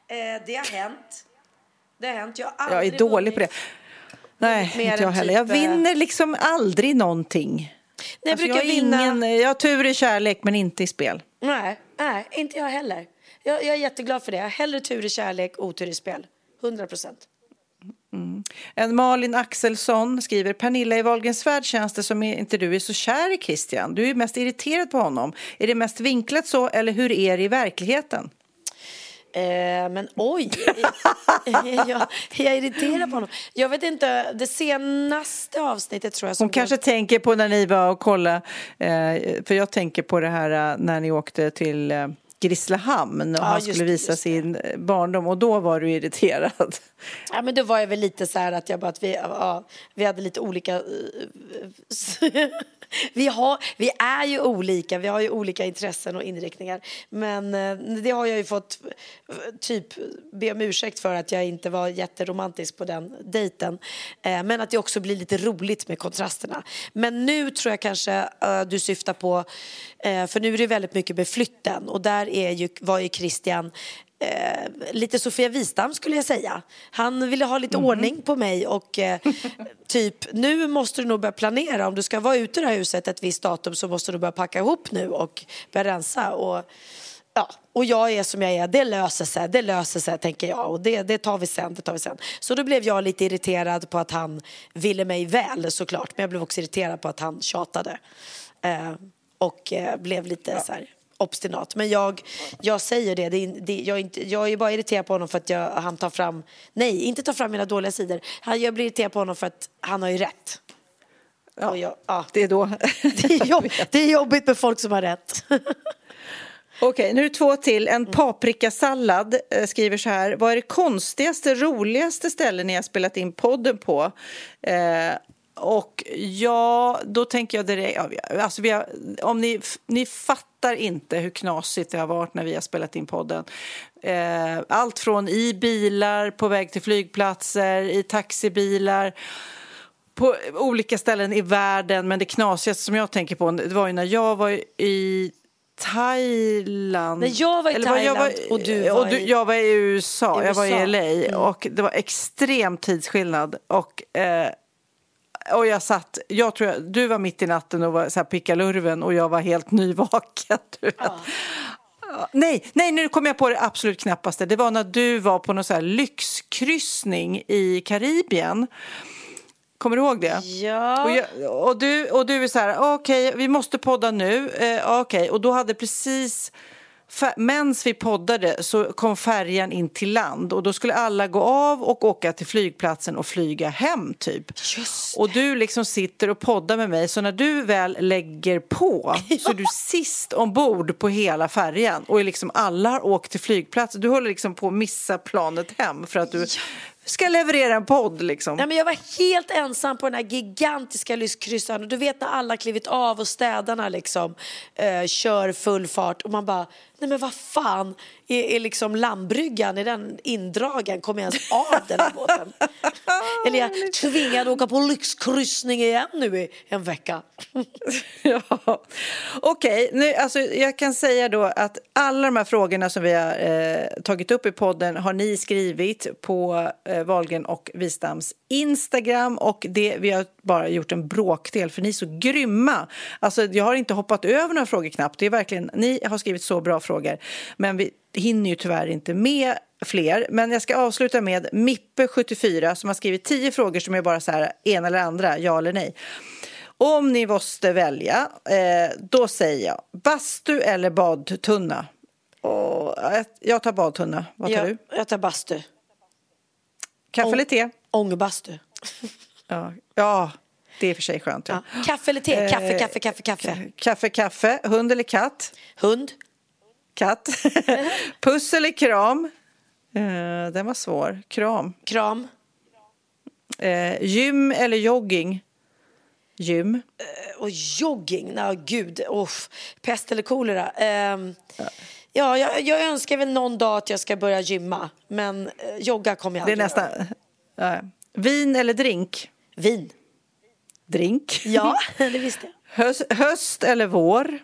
Speaker 2: Eh, det har hänt. Det har hänt. Jag har
Speaker 1: Jag är dålig på det. Nej, inte jag heller. Jag
Speaker 2: typ, eh,
Speaker 1: vinner liksom aldrig någonting.
Speaker 2: Nej, jag
Speaker 1: Alltså, jag,
Speaker 2: vinna.
Speaker 1: ingen, jag har tur i kärlek, men inte i spel.
Speaker 2: Nej, nej, inte jag heller. Jag, jag är jätteglad för det. Jag har hellre tur i kärlek, otur i spel. 100 procent.
Speaker 1: En Malin Axelsson skriver Pernilla i Wahlgrens värld känns det som inte du är så kär i Christian. Du är mest irriterad på honom. Är det mest vinklat så eller hur är det i verkligheten?
Speaker 2: Eh, men oj, jag, jag irriterad på honom. Jag vet inte, det senaste avsnittet tror jag som
Speaker 1: Hon kanske tänker på när ni var och kollade, eh, för jag tänker på det här eh, när ni åkte till eh, Grisslehamn och
Speaker 2: Ja,
Speaker 1: han skulle visa
Speaker 2: just
Speaker 1: sin eh, barndom och då var du irriterad.
Speaker 2: Ja, men då var jag väl lite så här att jag bara att vi, ja, vi hade lite olika... vi, har, vi är ju olika, vi har ju olika intressen och inriktningar. Men eh, det har jag ju fått eh, typ be om ursäkt för att jag inte var jätteromantisk på den dejten. Eh, men att det också blir lite roligt med kontrasterna. Men nu tror jag kanske du syftar på, för nu är det väldigt mycket med flytten och där är ju, var ju Christian eh, lite Sofia Wistam skulle jag säga. Han ville ha lite ordning på mig och eh, typ nu måste du nog börja planera. Om du ska vara ute i det här huset ett visst datum så måste du börja packa ihop nu och börja rensa. Och, ja, och jag är som jag är, det löser sig, det löser sig tänker jag och det, det tar vi sen, det tar vi sen. Så då blev jag lite irriterad på att han ville mig väl såklart men jag blev också irriterad på att han tjatade. Eh, och eh, blev lite så här obstinat. Men jag, jag säger det, det, det jag, är inte, jag är bara irriterad på honom för att jag, han tar fram, nej inte tar fram mina dåliga sidor. Han, jag blir irriterad på honom för att han har ju rätt. Och jag, ja.
Speaker 1: Det är då.
Speaker 2: det, är jobb, det är jobbigt med folk som har rätt.
Speaker 1: Okej, nu är det två till.
Speaker 2: Mm.
Speaker 1: En paprikasallad eh, skriver så här. Vad är det konstigaste, roligaste stället ni har spelat in podden på? Eh, och ja, då tänker jag direkt... Ja, alltså vi har, om ni, ni fattar inte hur knasigt det har varit när vi har spelat in podden. Eh, allt från i bilar, på väg till flygplatser, i taxibilar på olika ställen i världen. Men det knasigaste som jag tänker på det var ju när jag var i Thailand.
Speaker 2: När jag var i
Speaker 1: Eller
Speaker 2: Thailand och du var i-
Speaker 1: Jag var i USA,
Speaker 2: i
Speaker 1: jag var i
Speaker 2: USA.
Speaker 1: LA
Speaker 2: Mm.
Speaker 1: och det var extrem tidsskillnad. Och, eh, och jag satt, jag tror jag, du var mitt i natten och var så här pickalurven och jag var helt nyvaken. Du vet. Ja, Nej, nej, nu kom jag på det absolut knappaste. Det var när du var på någon så här lyxkryssning i Karibien. Kommer du ihåg det?
Speaker 2: Ja.
Speaker 1: Och, jag, och, du, och du är så här, okej, vi måste podda nu. Eh, okej, och då hade precis, medan vi poddade så kom färjan in till land och då skulle alla gå av och åka till flygplatsen och flyga hem typ. Och du liksom sitter och poddar med mig så när du väl lägger på så är du sist ombord på hela färjan och är liksom alla har åkt till flygplatsen. Du håller liksom på att missa planet hem för att du ska leverera en podd liksom.
Speaker 2: Nej, men jag var helt ensam på den här gigantiska lyskryssaren och du vet när alla klivit av och städarna liksom eh, kör full fart och man bara, nej men vad fan, är, är liksom landbryggan, är den indragen, kommer jag ens av den här båten? Eller jag är tvingad att åka på lyxkryssning igen nu i en vecka.
Speaker 1: Ja. Okej, nu, alltså, jag kan säga då att alla de här frågorna som vi har eh, tagit upp i podden har ni skrivit på eh, Wahlgren och Wistams Instagram och det, vi har bara gjort en bråkdel för ni är så grymma. Alltså, jag har inte hoppat över några frågor knappt. Det är verkligen, ni har skrivit så bra frågor men vi hinner ju tyvärr inte med fler. Men jag ska avsluta med Mippe74 som har skrivit tio frågor som är bara så här en eller andra, ja eller nej. Om ni måste välja, eh, då säger jag bastu eller badtunna. Och, jag tar badtunna. Vad tar
Speaker 2: jag,
Speaker 1: du?
Speaker 2: jag tar bastu.
Speaker 1: Kaffe eller te?
Speaker 2: Ångbastu.
Speaker 1: Ja. ja. Det är i för sig skönt. Ja.
Speaker 2: Ja. Kaffe eller te? Kaffe,
Speaker 1: Eh,
Speaker 2: kaffe, kaffe, kaffe.
Speaker 1: Kaffe, kaffe. Hund eller katt?
Speaker 2: Hund?
Speaker 1: Katt. Puss eller kram? Eh, den var svår. Kram.
Speaker 2: Kram?
Speaker 1: Eh, gym eller jogging? Gym.
Speaker 2: Och jogging? Nej, gud. Uff. Pest eller kolera? Ehm, ja, jag, jag önskar väl någon dag att jag ska börja gymma. Men eh, jogga kommer jag
Speaker 1: Det är
Speaker 2: aldrig
Speaker 1: nästan... Ja. Vin eller drink?
Speaker 2: Vin?
Speaker 1: Drink.
Speaker 2: Ja, det visste jag.
Speaker 1: Höst, höst eller vår?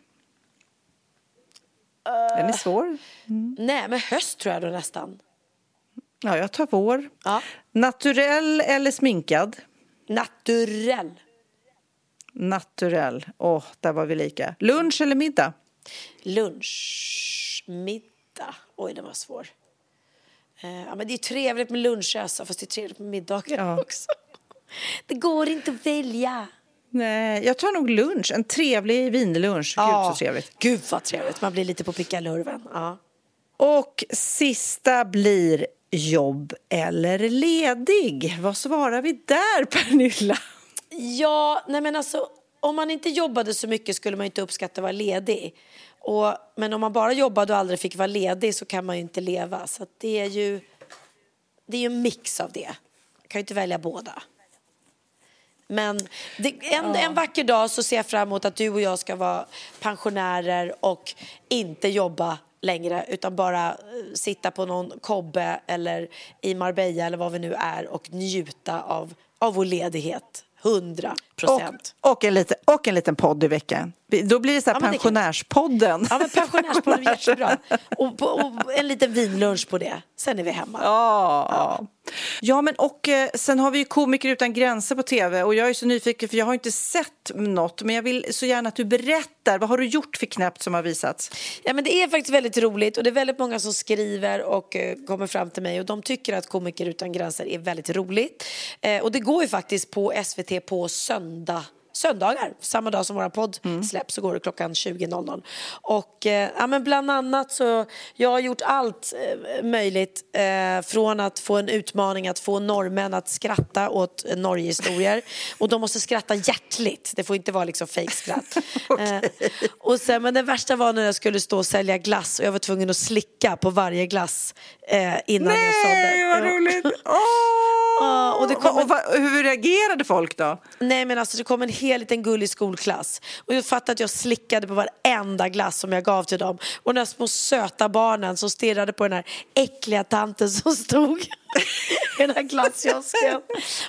Speaker 1: Den är svår.
Speaker 2: Nej, men höst tror jag då nästan.
Speaker 1: Ja, jag tar vår.
Speaker 2: Ja.
Speaker 1: Naturell eller sminkad?
Speaker 2: Naturell.
Speaker 1: Naturell. Åh, där var vi lika. Lunch eller middag?
Speaker 2: Lunch, middag. Oj, den var svår. Eh, ja, men det är trevligt med lunchresa, fast det är trevligt med middagar
Speaker 1: Ja.
Speaker 2: också. Det går inte att välja.
Speaker 1: Nej, jag tar nog lunch. En trevlig vinlunch. Gud, så trevligt.
Speaker 2: Gud vad trevligt. Man blir lite på pickalurven. Ja.
Speaker 1: Och sista blir jobb eller ledig. Vad svarar vi där, Pernilla?
Speaker 2: Ja, nej men alltså om man inte jobbade så mycket skulle man inte uppskatta att vara ledig. Och, men om man bara jobbade och aldrig fick vara ledig så kan man ju inte leva. Så det är ju det är ju en mix av det. Man kan ju inte välja båda. Men det, en, en vacker dag så ser jag fram emot att du och jag ska vara pensionärer och inte jobba längre utan bara eh, sitta på någon kobbe eller i Marbella eller vad vi nu är och njuta av, av vår ledighet. 100 procent.
Speaker 1: Och, och, en liten, och en liten podd i veckan. Då blir det så här
Speaker 2: Ja,
Speaker 1: pensionärspodden.
Speaker 2: Ja, men pensionärspodden är jättebra. Och, och en liten vinlunch på det. Sen är vi hemma.
Speaker 1: Ja, ja. ja men och eh, sen har vi ju Komiker utan gränser på tv och jag är så nyfiken för jag har inte sett något men jag vill så gärna att du berättar. Vad har du gjort för knäppt som har visats?
Speaker 2: Ja, men det är faktiskt väldigt roligt och det är väldigt många som skriver och eh, kommer fram till mig och de tycker att Komiker utan gränser är väldigt roligt. Eh, och det går ju faktiskt på SVT på söndag enda söndagar, samma dag som vår podd släpps så går det klockan 20.00. Och eh, ja, men bland annat så, jag har gjort allt eh, möjligt eh, från att få en utmaning att få norrmän att skratta åt eh, Norgehistorier och de måste skratta hjärtligt, det får inte vara liksom fejkskratt. eh, och sen, men det värsta var när jag skulle stå och sälja glass och jag var tvungen att slicka på varje glass eh, innan jag sålde.
Speaker 1: Nej, vad roligt!
Speaker 2: Ja, och kommer-
Speaker 1: och vad- hur reagerade folk då?
Speaker 2: Nej men alltså det kom en hel liten gullig skolklass och jag fattade att jag slickade på varenda glass som jag gav till dem och de små söta barnen som stirrade på den här äckliga tanten som stod i den här glasskiosken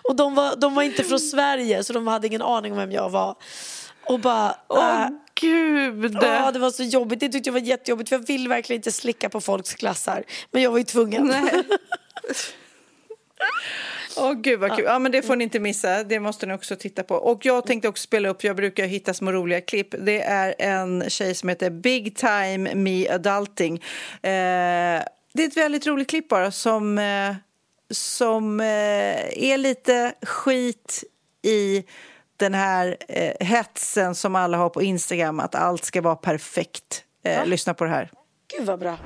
Speaker 2: och de var, de var inte från Sverige så de hade ingen aning om vem jag var och bara
Speaker 1: Åh
Speaker 2: äh,
Speaker 1: gud!
Speaker 2: Ja, det var så jobbigt. Det tyckte jag var jättejobbigt för jag vill verkligen inte slicka på folks glassar. Men jag var ju tvungen.
Speaker 1: Åh gud vad kul. Ja men det får ni inte missa. Det måste ni också titta på. Och jag tänkte också spela upp, jag brukar hitta små roliga klipp. Det är en tjej som heter Big Time Me Adulting. Eh, det är ett väldigt roligt klipp bara som, eh, som eh, är lite skit i den här eh, hetsen som alla har på Instagram, att allt ska vara perfekt. Eh, lyssna på det här.
Speaker 2: Gud vad bra.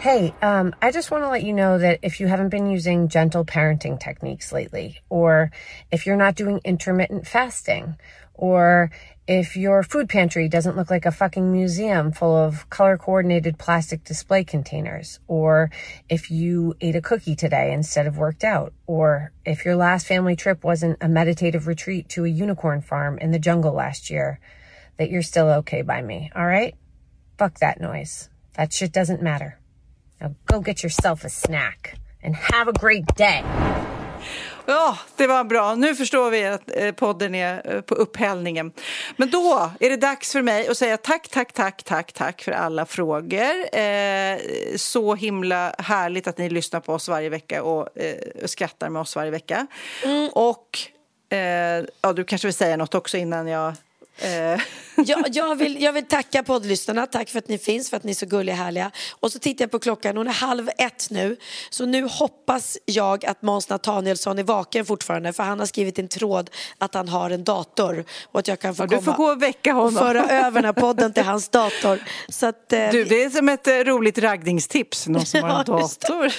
Speaker 6: Hey, um, I just want to let you know that if you haven't been using gentle parenting techniques lately, or if you're not doing intermittent fasting, or if your food pantry doesn't look like a fucking museum full of color coordinated plastic display containers, or if you ate a cookie today instead of worked out, or if your last family trip wasn't a meditative retreat to a unicorn farm in the jungle last year, that you're still okay by me, all right? Fuck that noise. That shit doesn't matter. Now go get yourself a snack and have a great day.
Speaker 1: Ja, det var bra. Nu förstår vi att eh, podden är eh, på upphällningen. Men då är det dags för mig att säga tack, tack, tack, tack, tack för alla frågor. Eh, så himla härligt att ni lyssnar på oss varje vecka och eh, skrattar med oss varje vecka. Och eh, ja, du kanske vill säga något också innan jag... Eh,
Speaker 2: jag, jag, vill, jag vill tacka poddlyssnarna, tack för att ni finns, för att ni är så gulliga och härliga. Och så tittar jag på klockan, hon är halv ett nu. Så nu hoppas jag att Måns Nathanielsson är vaken fortfarande för han har skrivit en tråd att han har en dator och att jag kan få
Speaker 1: Ja, du får gå och väcka honom.
Speaker 2: och föra över den här podden till hans dator. Så att, eh,
Speaker 1: Du, det är som ett eh, roligt raggningstips, någon som har en dator.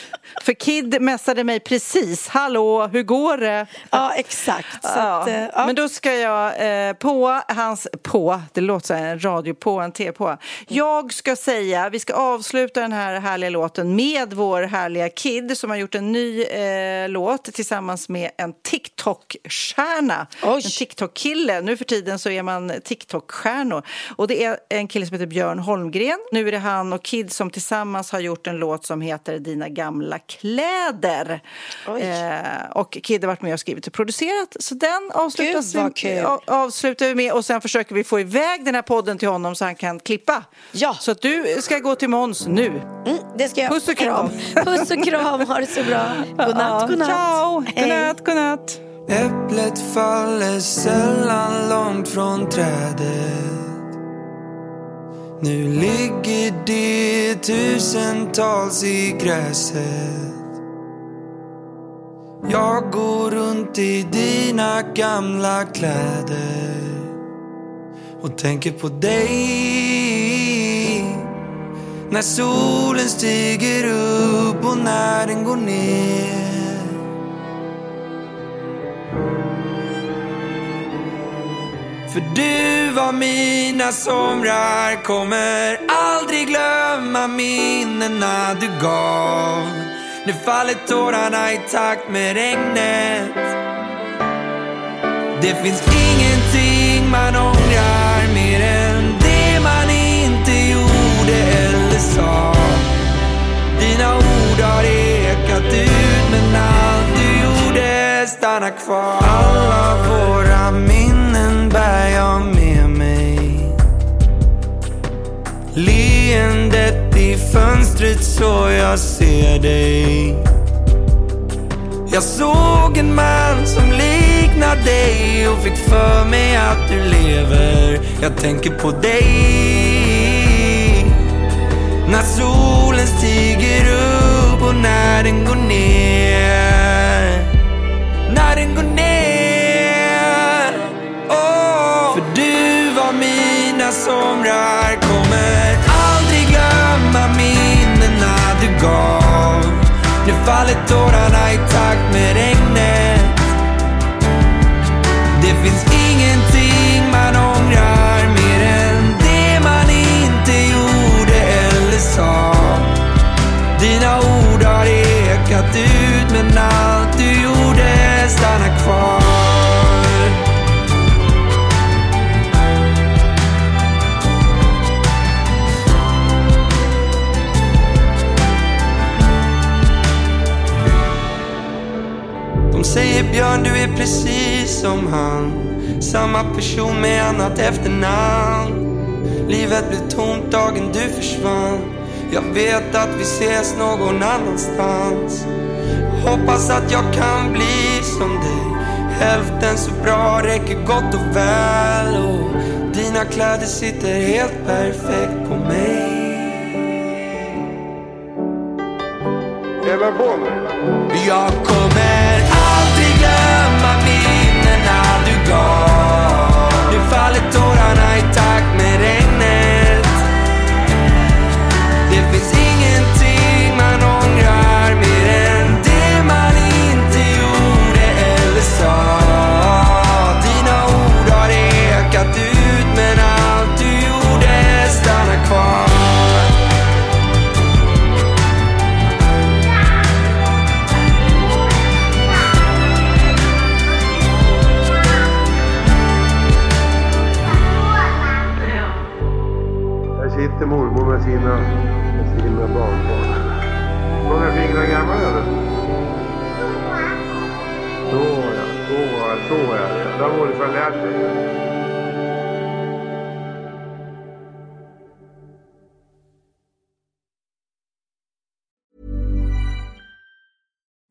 Speaker 1: För Kid messade mig precis, hallå, hur går det?
Speaker 2: Ja, exakt.
Speaker 1: Ja.
Speaker 2: att, eh, ja.
Speaker 1: Men då ska jag eh, på hans, på, det låter här, en radio på, en T på. Jag ska säga, vi ska avsluta den här härliga låten med vår härliga Kid som har gjort en ny eh, låt tillsammans med en TikTok-stjärna. En TikTok-kille. Nu för tiden så är man TikTok-stjärnor. Och det är en kille som heter Björn Holmgren. Nu är det han och Kid som tillsammans har gjort en låt som heter Dina gamla kläder. Eh, och Kid har varit med och skrivit och producerat. Så den avslutas
Speaker 2: Gud,
Speaker 1: vi, avslutar vi med och sen försöker vi få iväg den här podden till honom så han kan klippa.
Speaker 2: Ja.
Speaker 1: Så att du ska gå till Måns nu.
Speaker 2: Mm, det ska jag.
Speaker 1: Puss och kram.
Speaker 2: Puss och kram, ha det så bra. God natt, god natt.
Speaker 1: Ciao,
Speaker 2: Hej.
Speaker 1: godnatt, godnatt.
Speaker 7: Äpplet faller sällan långt från trädet Nu ligger det tusentals i gräset Jag går runt i dina gamla kläder och tänker på dig. När solen stiger upp och när den går ner. För du var mina somrar Kommer aldrig glömma minnena du gav. Nu faller tårarna i takt med regnet. Det finns ingenting man ångrar mer än det man inte gjorde eller sa. Dina ord har ekat ut men allt du gjorde stannar kvar. Alla våra minnen bär jag med mig. Leendet i fönstret så jag ser dig. Jag såg en man som liknar dig och fick för mig att du lever. Jag tänker på dig. När solen stiger upp och när den går ner. När den går ner. Oh. För du var mina somrar. Kommer aldrig glömma minnena du gav. Nu faller tårarna i takt med regnet. Han. Samma person med annat efternamn. Livet blev tomt dagen du försvann. Jag vet att vi ses någon annanstans. Hoppas att jag kan bli som dig. Hälften så bra räcker gott och väl. Och dina kläder sitter helt perfekt på mig. Jag